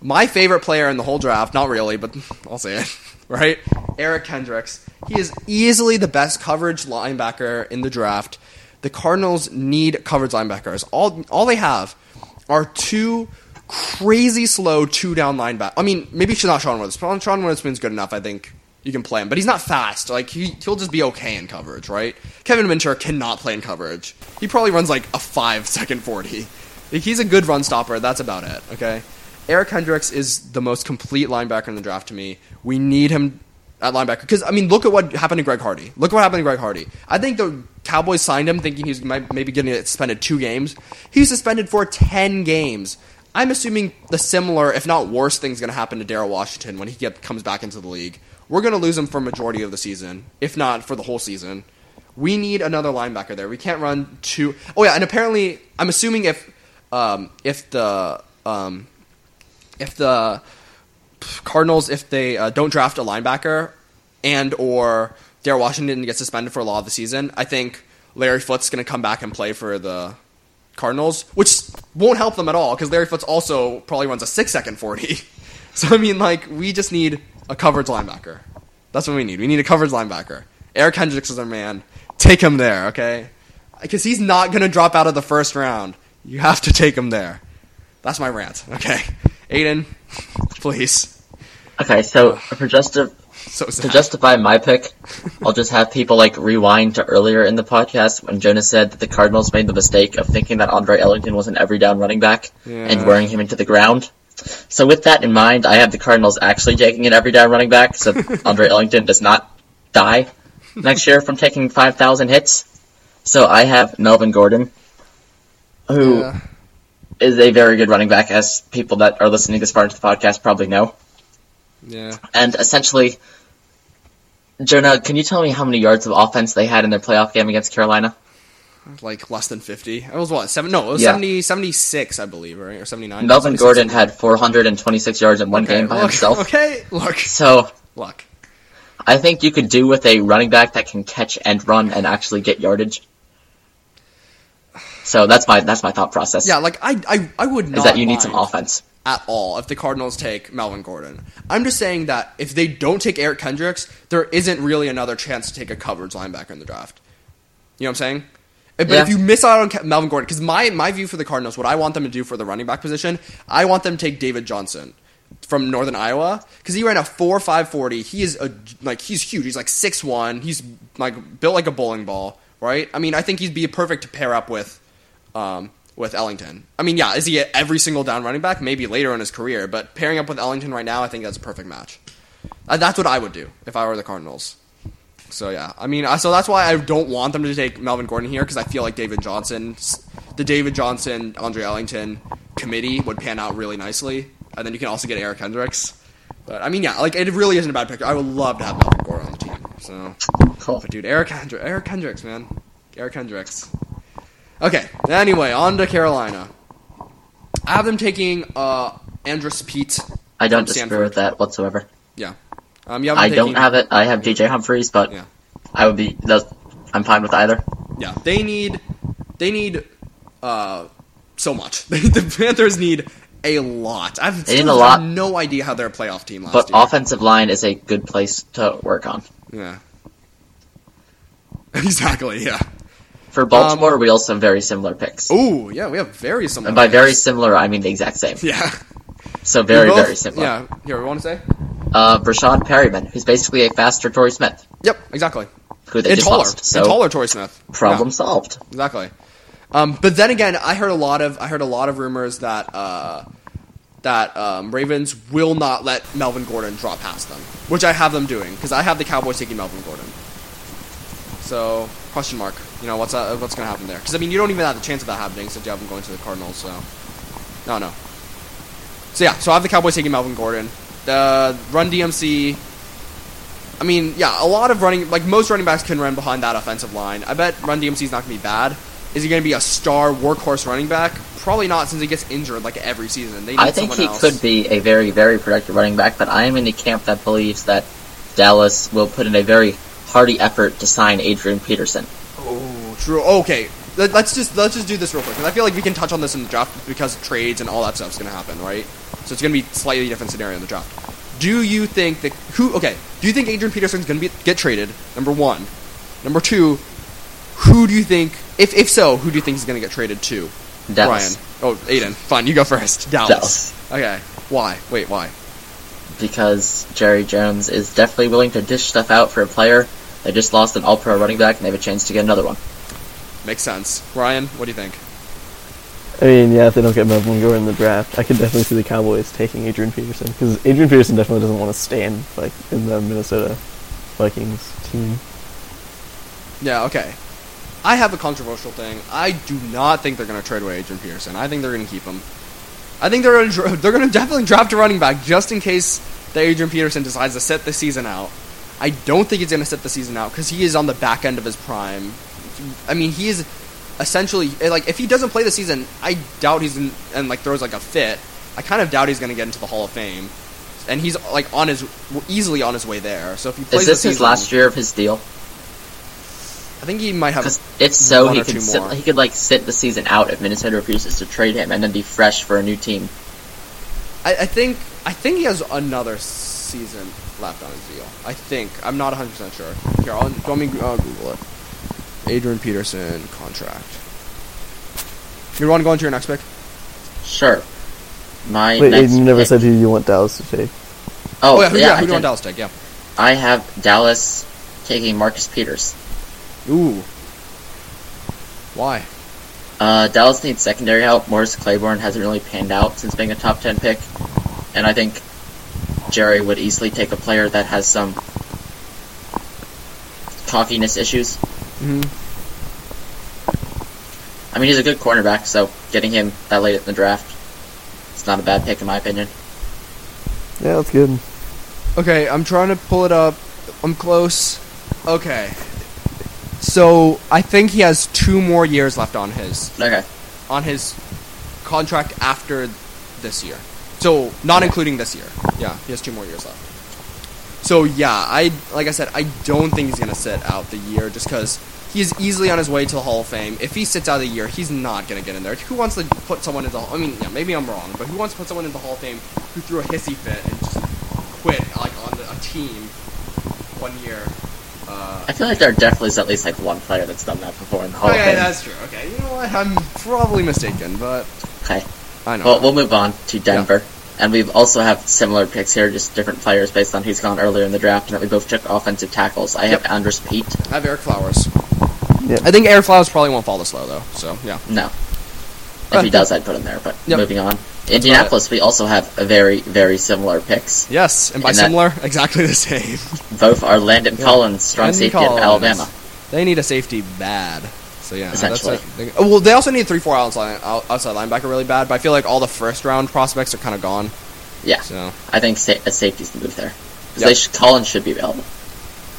my favorite player in the whole draft. Not really, but I'll say it. Right, Eric Kendricks. He is easily the best coverage linebacker in the draft. The Cardinals need coverage linebackers. All all they have are two crazy slow two down linebackers. I mean, maybe not Sean Weatherspoon. Sean Weatherspoon's good enough. I think you can play him, but he's not fast. Like he he'll just be okay in coverage, right? Kevin Minter cannot play in coverage. He probably runs like a five second forty. Like, he's a good run stopper. That's about it. Okay. Eric Hendricks is the most complete linebacker in the draft to me. We need him at linebacker because I mean, look at what happened to Greg Hardy. Look what happened to Greg Hardy. I think the Cowboys signed him thinking he's maybe getting suspended two games. He's suspended for ten games. I'm assuming the similar, if not worse, thing's going to happen to Daryl Washington when he get, comes back into the league. We're going to lose him for majority of the season, if not for the whole season. We need another linebacker there. We can't run two oh yeah, and apparently, I'm assuming if um, if the um, if the Cardinals if they uh, don't draft a linebacker and or Daryl Washington gets suspended for a lot of the season, I think Larry Foote's going to come back and play for the Cardinals, which won't help them at all because Larry Foote's also probably runs a six second forty. So I mean, like we just need a coverage linebacker. That's what we need. We need a coverage linebacker. Eric Hendricks is our man. Take him there, okay? Because he's not going to drop out of the first round. You have to take him there. That's my rant. Okay, Aiden, please. Okay, so for So to justify my pick, I'll just have people like rewind to earlier in the podcast when Jonas said that the Cardinals made the mistake of thinking that Andre Ellington was an every down running back and Yeah. wearing him into the ground. So with that in mind, I have the Cardinals actually taking an every down running back, so Andre Ellington does not die next year from taking 5,000 hits. So I have Melvin Gordon, who is a very good running back, as people that are listening this far into the podcast probably know. yeah. And essentially, Jonah, can you tell me how many yards of offense they had in their playoff game against Carolina? like less than 50. It was what? Seven? No, it was Yeah. 70, 76, I believe, right? Or 79. Melvin Gordon had 426 yards in one okay, game by look, himself. Okay, look, So look. I think you could do with a running back that can catch and run and actually get yardage. So that's my that's my thought process. Yeah, like I, I, I would not. is that you need some offense. at all if the Cardinals take Melvin Gordon. I'm just saying that if they don't take Eric Kendricks, there isn't really another chance to take a coverage linebacker in the draft. You know what I'm saying? But Yeah. if you miss out on Melvin Gordon, because my, my view for the Cardinals, what I want them to do for the running back position, I want them to take David Johnson from Northern Iowa because he ran a four five forty. He is a like he's huge. He's like six one. He's like built like a bowling ball, right? I mean, I think he'd be perfect to pair up with um, with Ellington. I mean, yeah, is he every single down running back? Maybe later in his career, but pairing up with Ellington right now, I think that's a perfect match. That's what I would do if I were the Cardinals. So yeah, I mean, so that's why I don't want them to take Melvin Gordon here because I feel like David Johnson, the David Johnson, Andre Ellington committee would pan out really nicely, and then you can also get Eric Hendricks. But I mean, yeah, like it really isn't a bad pick. I would love to have Melvin Gordon on the team. So Cool. but dude, Eric Hendri- Eric Hendricks, man, Eric Hendricks. Okay. Anyway, on to Carolina. I have them taking uh, Andrus Peat. I don't disagree Stanford. with that whatsoever. Yeah. Um, you them taking... don't have it. I have DJ Humphries, but yeah. I would be. I'm fine with either. Yeah, they need they need uh so much. the Panthers need a lot. I've They need a lot. no idea how they're a playoff team last But year. offensive line is a good place to work on. yeah. Exactly. Yeah. For Baltimore, we also have very similar picks. Oh, yeah. We have very similar. And by very similar, I mean the exact same. Yeah. So very, both- very similar. Yeah. Here, we want to say. Uh, Breshad Perriman, who's basically a faster Torrey Smith, Yep. Exactly. who they and just taller. lost. So and taller, Torrey Smith. problem Yeah. solved. Exactly. Um, but then again, I heard a lot of I heard a lot of rumors that uh, that um, Ravens will not let Melvin Gordon drop past them, which I have them doing because I have the Cowboys taking Melvin Gordon. So question mark, you know what's uh, what's gonna happen there? Because I mean you don't even have the chance of that happening since you have them going to the Cardinals. So no, no. So yeah, so I have the Cowboys taking Melvin Gordon. The run DMC. I mean, yeah, a lot of running, like most running backs can run behind that offensive line. I bet Run DMC is not going to be bad. Is he going to be a star workhorse running back? Probably not, since he gets injured like every season. They need I think he else. could be a very, very productive running back, but I am in the camp that believes that Dallas will put in a very hearty effort to sign Adrian Peterson. Oh, true. Okay, Let- let's just let's just do this real quick because I feel like we can touch on this in the draft because trades and all that stuff's going to happen, right? So it's going to be slightly different scenario in the draft. Do you think that who? Okay, do you think Adrian Peterson's going to be get traded? Number one. Number two. Who do you think? If if so, who do you think is going to get traded to? Dallas. Ryan. Oh, Aiden. Fine, you go first. Dallas. Dallas. Okay. Why? Wait, why? Because Jerry Jones is definitely willing to dish stuff out for a player. They just lost an all pro running back and they have a chance to get another one. Makes sense. Ryan, what do you think? I mean, yeah, if they don't get Melvin Gordon in the draft, I could definitely see the Cowboys taking Adrian Peterson because Adrian Peterson definitely doesn't want to stand like in the Minnesota Vikings team. Yeah, okay. I have a controversial thing. I do not think they're going to trade away Adrian Peterson. I think they're going to keep him. I think they're gonna, they're going to definitely draft a running back just in case that Adrian Peterson decides to sit the season out. I don't think he's going to sit the season out because he is on the back end of his prime. I mean, he is essentially eh, like if he doesn't play the season, I doubt he's in, and like throws like a fit. I kind of doubt he's going to get into the Hall of Fame, and he's like on his easily on his way there. So if he plays Is this the his last year of his deal? I think he might have. If so, he could sit, he could like sit the season out if Minnesota refuses to trade him and then be fresh for a new team. I, I think I think he has another season left on his deal. I think I'm not 100 percent sure. Here, I'll, let me uh, Google it. Adrian Peterson contract. You want to go into your next pick? Sure. My Wait, next Aiden, you never pick- said who you want Dallas to take. Oh, yeah, who, yeah, yeah, who do you want. Dallas to take? Yeah. I have Dallas taking Marcus Peters. Ooh. Why? Uh, Dallas needs secondary help. Morris Claiborne hasn't really panned out since being a top 10 pick. And I think Jerry would easily take a player that has some cockiness issues. hmm I mean, he's a good cornerback, so getting him that late in the draft, it's not a bad pick in my opinion. Yeah, that's good. Okay, I'm trying to pull it up. I'm close. Okay. So I think he has two more years left on his Okay. on his contract after this year. So not including this year. Yeah, he has two more years left. So yeah, I like I said, I don't think he's gonna sit out the year just because he is easily on his way to the Hall of Fame. If he sits out the year, he's not gonna get in there. Who wants to put someone in the? I mean, yeah, maybe I'm wrong, but who wants to put someone in the Hall of Fame who threw a hissy fit and just quit like on the, a team one year? Uh, I feel like there definitely is at least like one player that's done that before in the Hall of okay, Fame. that's true. Okay, you know what? I'm probably mistaken, but Okay. I know. Well, we'll move on to Denver. And we also have similar picks here, just different players based on who's gone earlier in the draft, and that we both took offensive tackles. I have Yep. Andrus Peat. I have Ereck Flowers. Yeah. I think Ereck Flowers probably won't fall this low though. So yeah. No. If Uh, he does, I'd put him there. But Yep. moving on. Indianapolis, we also have a very, very similar picks. Yes, and by And similar, exactly the same. Both are Landon Yeah. Collins, strong Landon safety Collins. at Alabama. They need a safety bad. So yeah, Essentially. like, oh, well, they also need three four outside outside linebacker really bad. But I feel like all the first round prospects are kind of gone. Yeah, So I think sa- a safety's the move there. Because Yep. they sh- Collins should be available.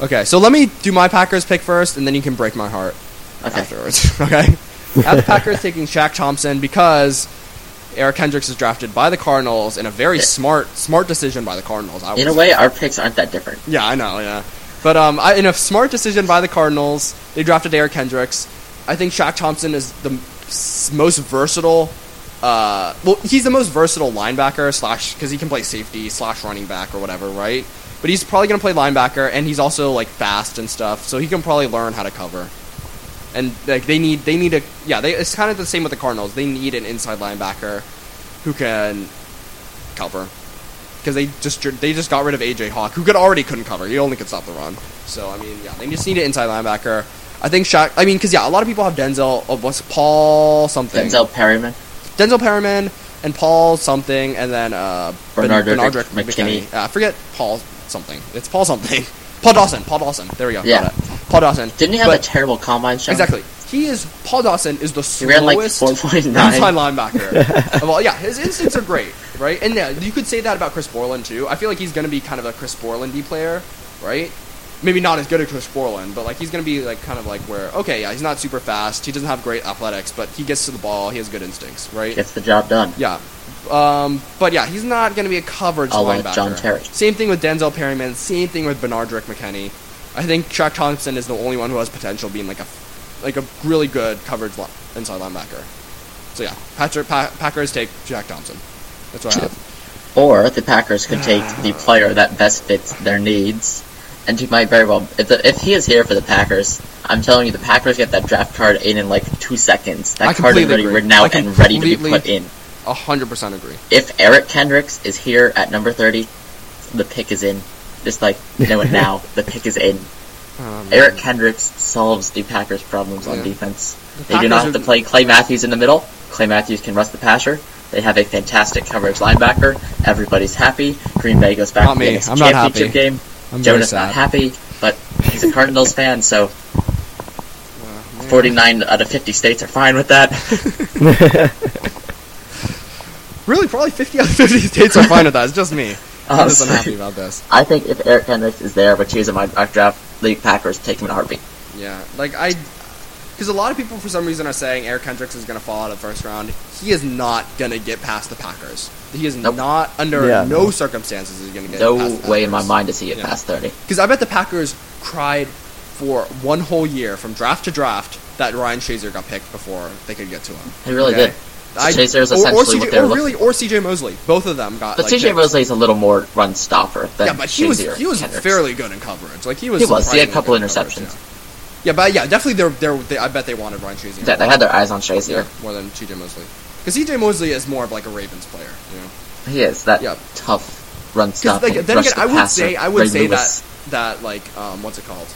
okay, so let me do my Packers pick first, and then you can break my heart Okay. afterwards. okay. Have the Packers taking Shaq Thompson because Eric Hendricks is drafted by the Cardinals in a very Yeah. smart smart decision by the Cardinals. I In a way, our picks aren't that different. Yeah, I know, yeah. But um, I, in a smart decision by the Cardinals, they drafted Eric Hendricks. I think Shaq Thompson is the most versatile. Uh, well, he's the most versatile linebacker slash because he can play safety slash running back or whatever, right? But he's probably gonna play linebacker, and he's also like fast and stuff, so he can probably learn how to cover. And like they need, they need a yeah. They, it's kind of the same with the Cardinals. They need an inside linebacker who can cover because they just they just got rid of AJ Hawk, who could already couldn't cover. He only could stop the run. So I mean, yeah, they just need an inside linebacker. I think Shaq. I mean, because yeah, a lot of people have Denzel. Oh, what's Paul something? Denzel Perryman. Denzel Perryman and Paul something, and then uh, Ben- Benardrick Benardrick McKinney. McKinney. Uh, I forget Paul something. It's Paul something. Paul Dawson. Paul Dawson. There we go. Yeah. Got it. Paul Dawson. Didn't he have But- a terrible combine shot? Exactly. He is Paul Dawson is the He like slowest 4.9. inside linebacker. well, yeah, his instincts are great, right? And yeah, you could say that about Chris Borland too. I feel like he's going to be kind of a Chris Borlandy player, right? Maybe not as good as Chris Borland, but like he's going to be like kind of like where okay, yeah, he's not super fast. He doesn't have great athletics, but he gets to the ball. He has good instincts, right? Gets the job done. Yeah. Um, but yeah, he's not going to be a coverage la linebacker. John Terry. Same thing with Denzel Perryman. Same thing with Benardrick McKinney. I think Shaq Thompson is the only one who has potential being like a like a really good coverage li- inside linebacker. So yeah, Patrick, pa- Packers take Jack Thompson. That's what I have. Or the Packers could take the player that best fits their needs. And he might very well, if, the, if he is here for the Packers, I'm telling you, the Packers get that draft card in in like two seconds. That I card is already agree. written out and ready to be put in. A hundred percent agree. If Eric Kendricks is here at number 30, the pick is in. Just like, know it now, the pick is in. Um, Eric Kendricks solves the Packers' problems on defense. The They do not have to play Clay Matthews in the middle. Clay Matthews can rush the passer. They have a fantastic coverage linebacker. Everybody's happy. Green Bay goes back Not to the championship happy. game. I'm Jonah's not happy, but he's a Cardinals fan, so Uh, 49 out of 50 states are fine with that. Really, probably fifty out of fifty states are fine with that. It's just me. I'm just Honestly. unhappy about this. I think if Eric Kendricks is there, but choosing my draft, the Packers take him in a heartbeat. Yeah, like I, because a lot of people for some reason are saying Eric Hendricks is going to fall out of the first round. He is not going to get past the Packers. He is Nope. not under Yeah, no no. circumstances is he going to get No way in my mind does he get Yeah. past 30. Because I bet the Packers cried for one whole year from draft to draft that Ryan Shazier got picked before they could get to him. He really Okay. did. Shazier is or, or, CJ, or really, or CJ Mosley. Both of them got. But like, CJ. Mosley's a little more run stopper than Yeah, but he was he was Kendricks. fairly good in coverage. Like he was. He was. He had a couple good in coverage, interceptions. Yeah. yeah, but yeah, definitely. They're, they're, they I bet they wanted Ryan Shazier. Yeah, they had their eyes on Yeah, Shazier. more than CJ Mosley. Because CJ Mosley is more of like a Ravens player, you know. He is that Yeah. tough run stopping. like, then again, the I would say I would Ray say Lewis. that that like um, what's it called?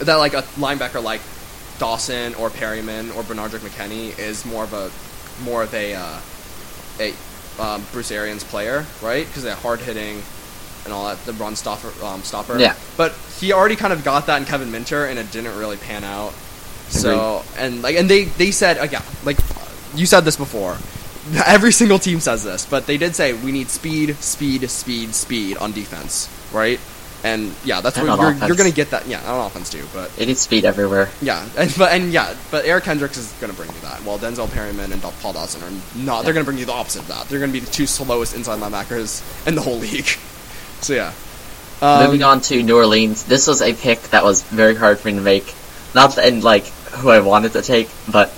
That like a linebacker like Dawson or Perryman or Benardrick McKinney is more of a more of a uh, a um, Bruce Arians player, right? Because they're hard hitting and all that, the run stopper. Um, stopper. Yeah. But he already kind of got that in Kevin Minter, and it didn't really pan out. So and like and they they said again like you said this before. Every single team says this, but they did say we need speed, speed, speed, speed on defense, right? And yeah, that's And where you're, you're going to get that. Yeah, on offense too, but It needs speed everywhere. yeah, and but and yeah, but Eric Hendricks is going to bring you that. While Denzel Perryman and Paul Dawson are not. They're going to bring you the opposite of that. They're going to be the two slowest inside linebackers in the whole league. So yeah. Um, Moving on to New Orleans, this was a pick that was very hard for me to make. Not that in like who I wanted to take, but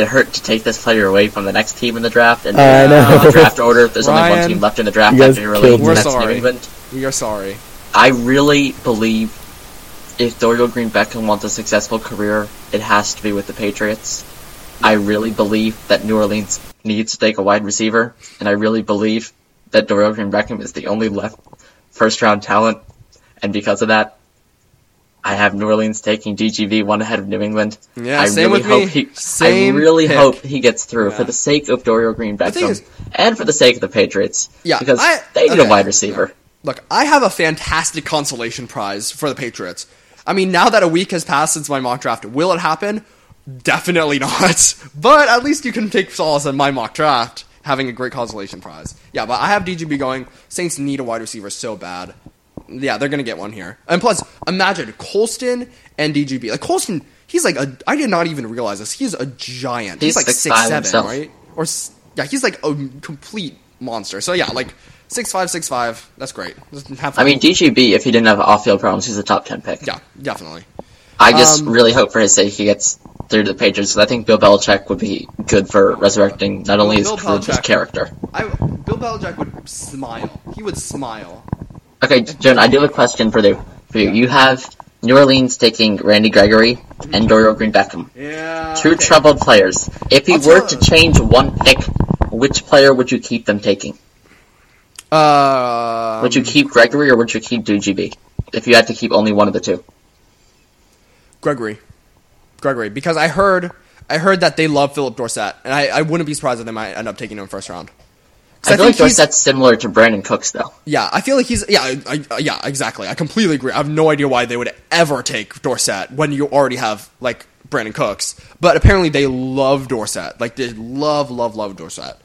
it hurt to take this player away from the next team in the draft. And I know. in the draft order, there's only one team left in the draft you after New killed Orleans, me. We're sorry. England. We are sorry. I really believe if Dorial Green Beckham wants a successful career, it has to be with the Patriots. I really believe that New Orleans needs to take a wide receiver, and I really believe that Dorial Green Beckham is the only left first round talent, and because of that, I have New Orleans taking DGB one ahead of New England. Yeah, I same really with hope me. he Same I really pick. hope he gets through Yeah. for the sake of Dorial Green Beckham is- and for the sake of the Patriots. Yeah, because I- they need okay, a wide receiver. Look, I have a fantastic consolation prize for the Patriots. I mean, now that a week has passed since my mock draft, will it happen? Definitely not. But at least you can take solace in my mock draft having a great consolation prize. Yeah, but I have DGB going. Saints need a wide receiver so bad. Yeah, they're gonna get one here. And plus, imagine Colston and DGB. Like Colston, he's like a. I did not even realize this. He's a giant. He's, He's like 6'5" six seven, himself. right? Or yeah, he's like a complete monster. So yeah, like six five, six five. That's great. I mean, DGB, if he didn't have off-field problems, he's a top 10 pick. yeah, definitely. I just Um, really hope for his sake he gets through to the Patriots, because I think Bill Belichick would be good for resurrecting not only his Bill his Belichick. character. I Bill Belichick would smile. He would smile. Okay, Joan, I do have a question for, the, for you. You have New Orleans taking Randy Gregory and Dorial Green Beckham. Yeah. Two troubled players. If you I'll were to change one pick, which player would you keep them taking? Uh, Would you keep Gregory or would you keep DGB? If you had to keep only one of the two. Gregory, Gregory, because I heard I heard that they love Phillip Dorsett, and I, I wouldn't be surprised if they might end up taking him first round. 'Cause I, feel like Dorsett's similar to Brandin Cooks, though. Yeah, I feel like he's yeah, I, I, yeah, exactly. I completely agree. I have no idea why they would ever take Dorsett when you already have like Brandin Cooks, but apparently they love Dorsett. Like they love, love, love Dorsett.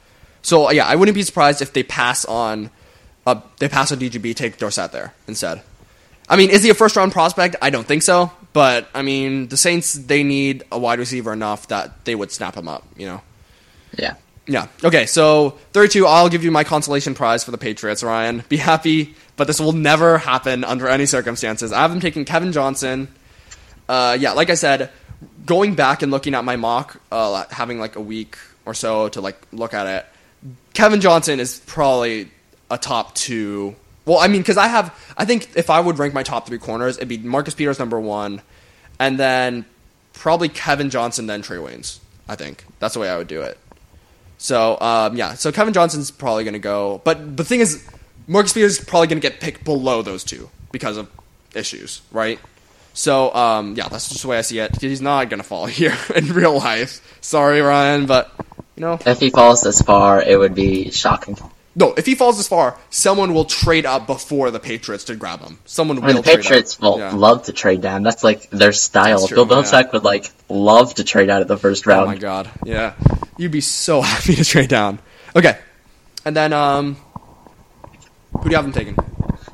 So yeah, I wouldn't be surprised if they pass on, uh, they pass on DGB, take Dorsett there instead. I mean, is he a first round prospect? I don't think so, but I mean, the Saints they need a wide receiver enough that they would snap him up. You know. Yeah. Yeah. Okay. So 32. I'll give you my consolation prize for the Patriots, Ryan. Be happy, but this will never happen under any circumstances. I have them taking Kevin Johnson. Uh, yeah, like I said, going back and looking at my mock, uh, having like a week or so to like look at it, Kevin Johnson is probably a top two. Well, I mean, because I have, I think if I would rank my top three corners, it'd be Marcus Peters number one, and then probably Kevin Johnson, then Trae Waynes. I think that's the way I would do it. So um, yeah, so Kevin Johnson's probably going to go, but the thing is, Marcus Peters is probably going to get picked below those two because of issues, right? So um, yeah, that's just the way I see it. He's not going to fall here in real life. Sorry, Ryan, but you know, If he falls this far, it would be shocking. No. If he falls this far, someone will trade up before the Patriots to grab him. Someone I mean, will. the Patriots will Yeah. love to trade down. That's like their style. True, Bill Belichick would like love to trade out at the first round. Oh my god, yeah, you'd be so happy to trade down. Okay, and then um, who do you have him taking?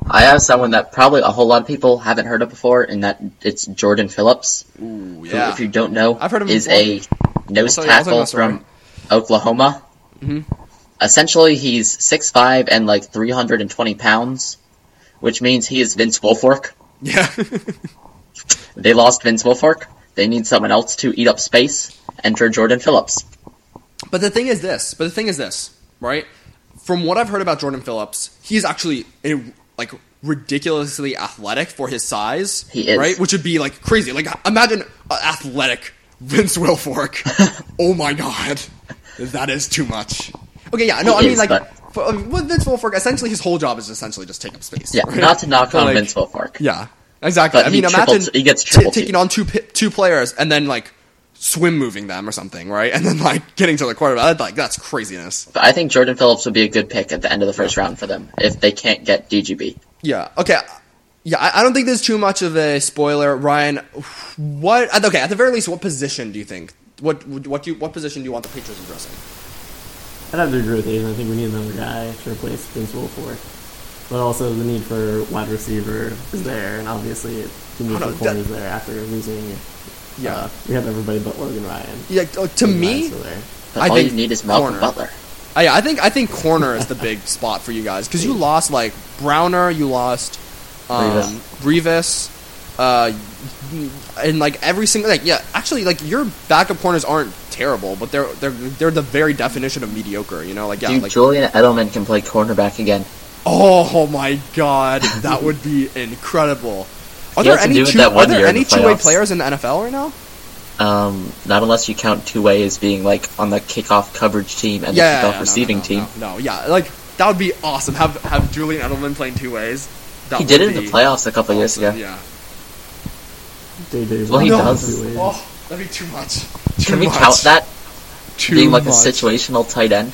I have someone that probably a whole lot of people haven't heard of before, and that it's Jordan Phillips. Ooh, who, yeah. if you don't know, I've heard of him is before. a nose I'll tell you- I'll tell you tackle from Oklahoma. Mhm. Essentially, he's 6'5 and like 320 pounds, which means he is Vince Wilfork. yeah. They lost Vince Wilfork. They need someone else to eat up space. Enter Jordan Phillips. But the thing is this. But the thing is this, right? From what I've heard about Jordan Phillips, he's actually a, like ridiculously athletic for his size. He is. right, which would be like crazy. Like imagine athletic Vince Wilfork. oh my god, that is too much. Okay, yeah, no, He I mean is, like. but- For, with Vince Wilfork, essentially his whole job is essentially just take up space. Yeah, right? not to knock on like, Vince Wilfork. Yeah, exactly. But I mean, imagine he gets t- taking on two two players and then like swim moving them or something, right? And then like getting to the quarterback. Like that's craziness. But I think Jordan Phillips would be a good pick at the end of the first round for them if they can't get DGB. Yeah. Okay. Yeah, I, I don't think there's too much of a spoiler, Ryan. What? Okay, at the very least, what position do you think? What what do you, what position do you want the Patriots addressing? I'd have to agree with Aiden. I think we need another guy to replace Vince Wilfork. but also the need for wide receiver is there, and obviously the need no, for that- corners there after losing. Yeah. uh, we have everybody but Logan Ryan. Yeah, uh, to Logan me, Ryan's still I all think you need is Malcolm corner. Butler. I, I think I think corner is the big spot for you guys because you lost like Browner, you lost um, Revis, uh, and like every single like yeah, actually like your backup corners aren't terrible, but they're they're they're the very definition of mediocre. You know, like yeah, Dude, like Julian Edelman can play cornerback again. oh my god, that would be incredible. Are there any two, are there any the two way players in the NFL right now? Um, not unless you count two way as being like on the kickoff coverage team and yeah, the kickoff yeah, no, receiving no, no, team. No, no, yeah, like that would be awesome. Have have Julian Edelman playing two ways. That He did it in the playoffs a couple years ago. Yeah. JJ Well, he Watt does. two ways. Oh, that'd be too much. Too Can we much. count that Too being like much. a situational tight end?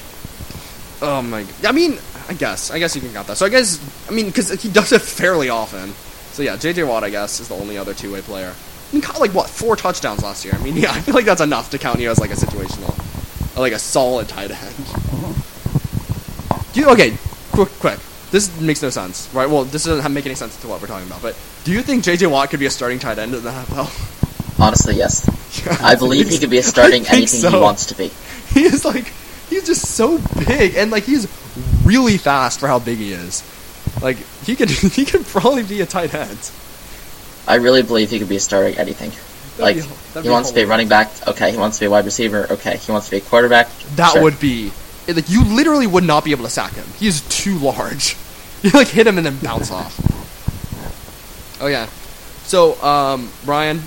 Oh my. I mean, I guess. I guess you can count that. So I guess. I mean, because he does it fairly often. So yeah, J.J. Watt, I guess, is the only other two-way player. He caught like what four touchdowns last year. I mean, yeah, I feel like that's enough to count you as like a situational, or like a solid tight end. Do you okay? Quick, quick. This makes no sense, right? Well, this doesn't make any sense to what we're talking about. But do you think J.J. Watt could be a starting tight end in the NFL? Honestly, yes. I believe he could be a starting anything he wants to be. He is like he's just so big and like he's really fast for how big he is. Like he could he could probably be a tight end. I really believe he could be a starting anything. Like That'd be- he wants to be a running back. Okay, he wants to be a wide receiver. Okay, he wants to be a quarterback. That Sure. would be it- like you literally would not be able to sack him. He is too large. You like hit him and then bounce off. Oh yeah. So um, Brian,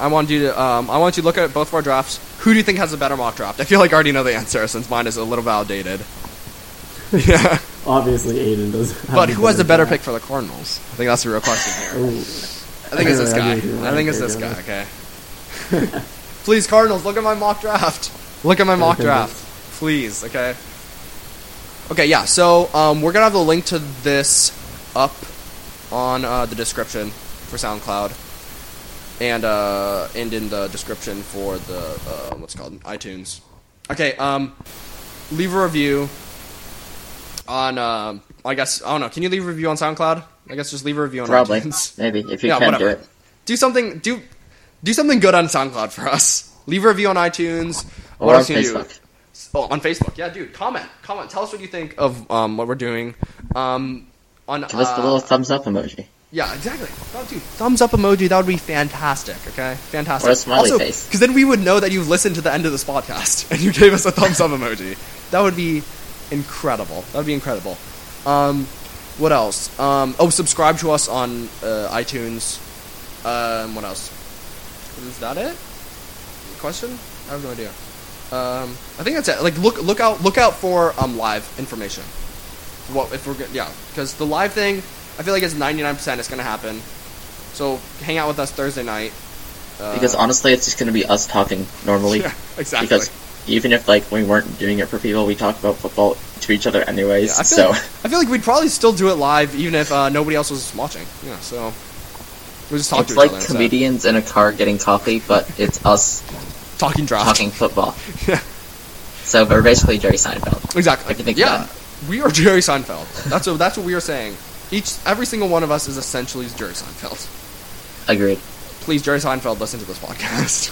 I want you to um, I want you to look at both of our drafts. Who do you think has a better mock draft? I feel like I already know the answer since mine is a little outdated. yeah. Obviously, Aiden does. But who has the better pick for the Cardinals? I think that's the real question here. Ooh. I think it's this guy. agree with you. I think it's this guy. Okay. Please, Cardinals, look at my mock draft. Look at my mock draft, please. Okay. Okay. Yeah. So um, we're gonna have the link to this up on uh, the description for SoundCloud, and uh, and in the description for the uh, what's it called iTunes. Okay. Um, leave a review on. Um, I guess I don't know. Can you leave a review on SoundCloud? I guess just leave a review on Probably, iTunes. maybe if you Yeah, can whatever. do it. do something do do something good on SoundCloud for us. Leave a review on iTunes. Or on else can you do? Facebook. Oh, on Facebook. Yeah, dude. Comment. Comment. Tell us what you think of um, what we're doing. Um, on Give us the uh, little thumbs up emoji. yeah, exactly. Oh, dude, thumbs up emoji. That would be fantastic. Okay, fantastic. Or a smiley also, face. Because then we would know that you've listened to the end of this podcast and you gave us a thumbs up emoji. That would be incredible. That would be incredible. Um, what else? Um, oh, subscribe to us on uh, iTunes. Um, what else? Is that it? Question? I have no idea. Um, I think that's it. Like, look, look out, look out for um live information. What if we're good? Yeah, because the live thing, I feel like it's ninety nine percent it's gonna happen. So hang out with us Thursday night. Uh, Because honestly, it's just going to be us talking normally. yeah, exactly. Because even if like we weren't doing it for people, we talk about football to each other anyways. Yeah, I so like, I feel like we'd probably still do it live even if uh, nobody else was watching. Yeah, so we just talk it's to each like other instead. comedians in a car getting coffee, but it's us talking draft. talking football. Yeah. So we're basically Jerry Seinfeld. Exactly. If you think yeah, about we are Jerry Seinfeld. That's what that's what we are saying. Each every single one of us is essentially Jerry Seinfeld. Agreed. Please, Jerry Seinfeld, listen to this podcast.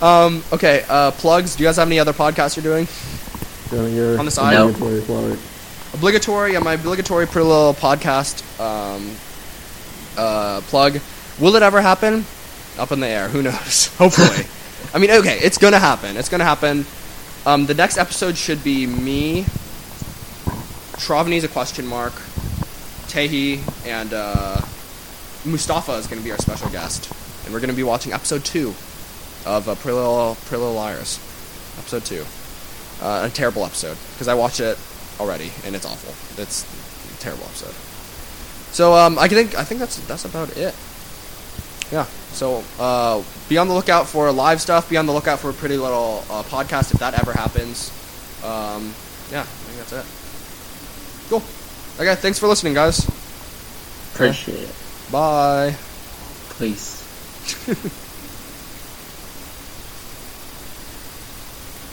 um. Okay. Uh. Plugs. Do you guys have any other podcasts you're doing? So your On the side? No. obligatory plug. obligatory yeah, my obligatory pretty little podcast um, uh, plug will it ever happen up in the air. Who knows? Hopefully. I mean okay it's gonna happen. It's gonna happen. Um, the next episode should be me Travani's a question mark Tehi and uh, Mustafa is gonna be our special guest. And we're gonna be watching episode two of uh, Pretty Little Liars. Episode two. Uh, a terrible episode. Because I watched it already and it's awful. It's a terrible episode. So um, I think I think that's that's about it. Yeah. So uh, be on the lookout for live stuff. Be on the lookout for a pretty little uh, podcast if that ever happens. Um, yeah, I think that's it. Cool. Okay. Thanks for listening, guys. Appreciate it. Bye. Please.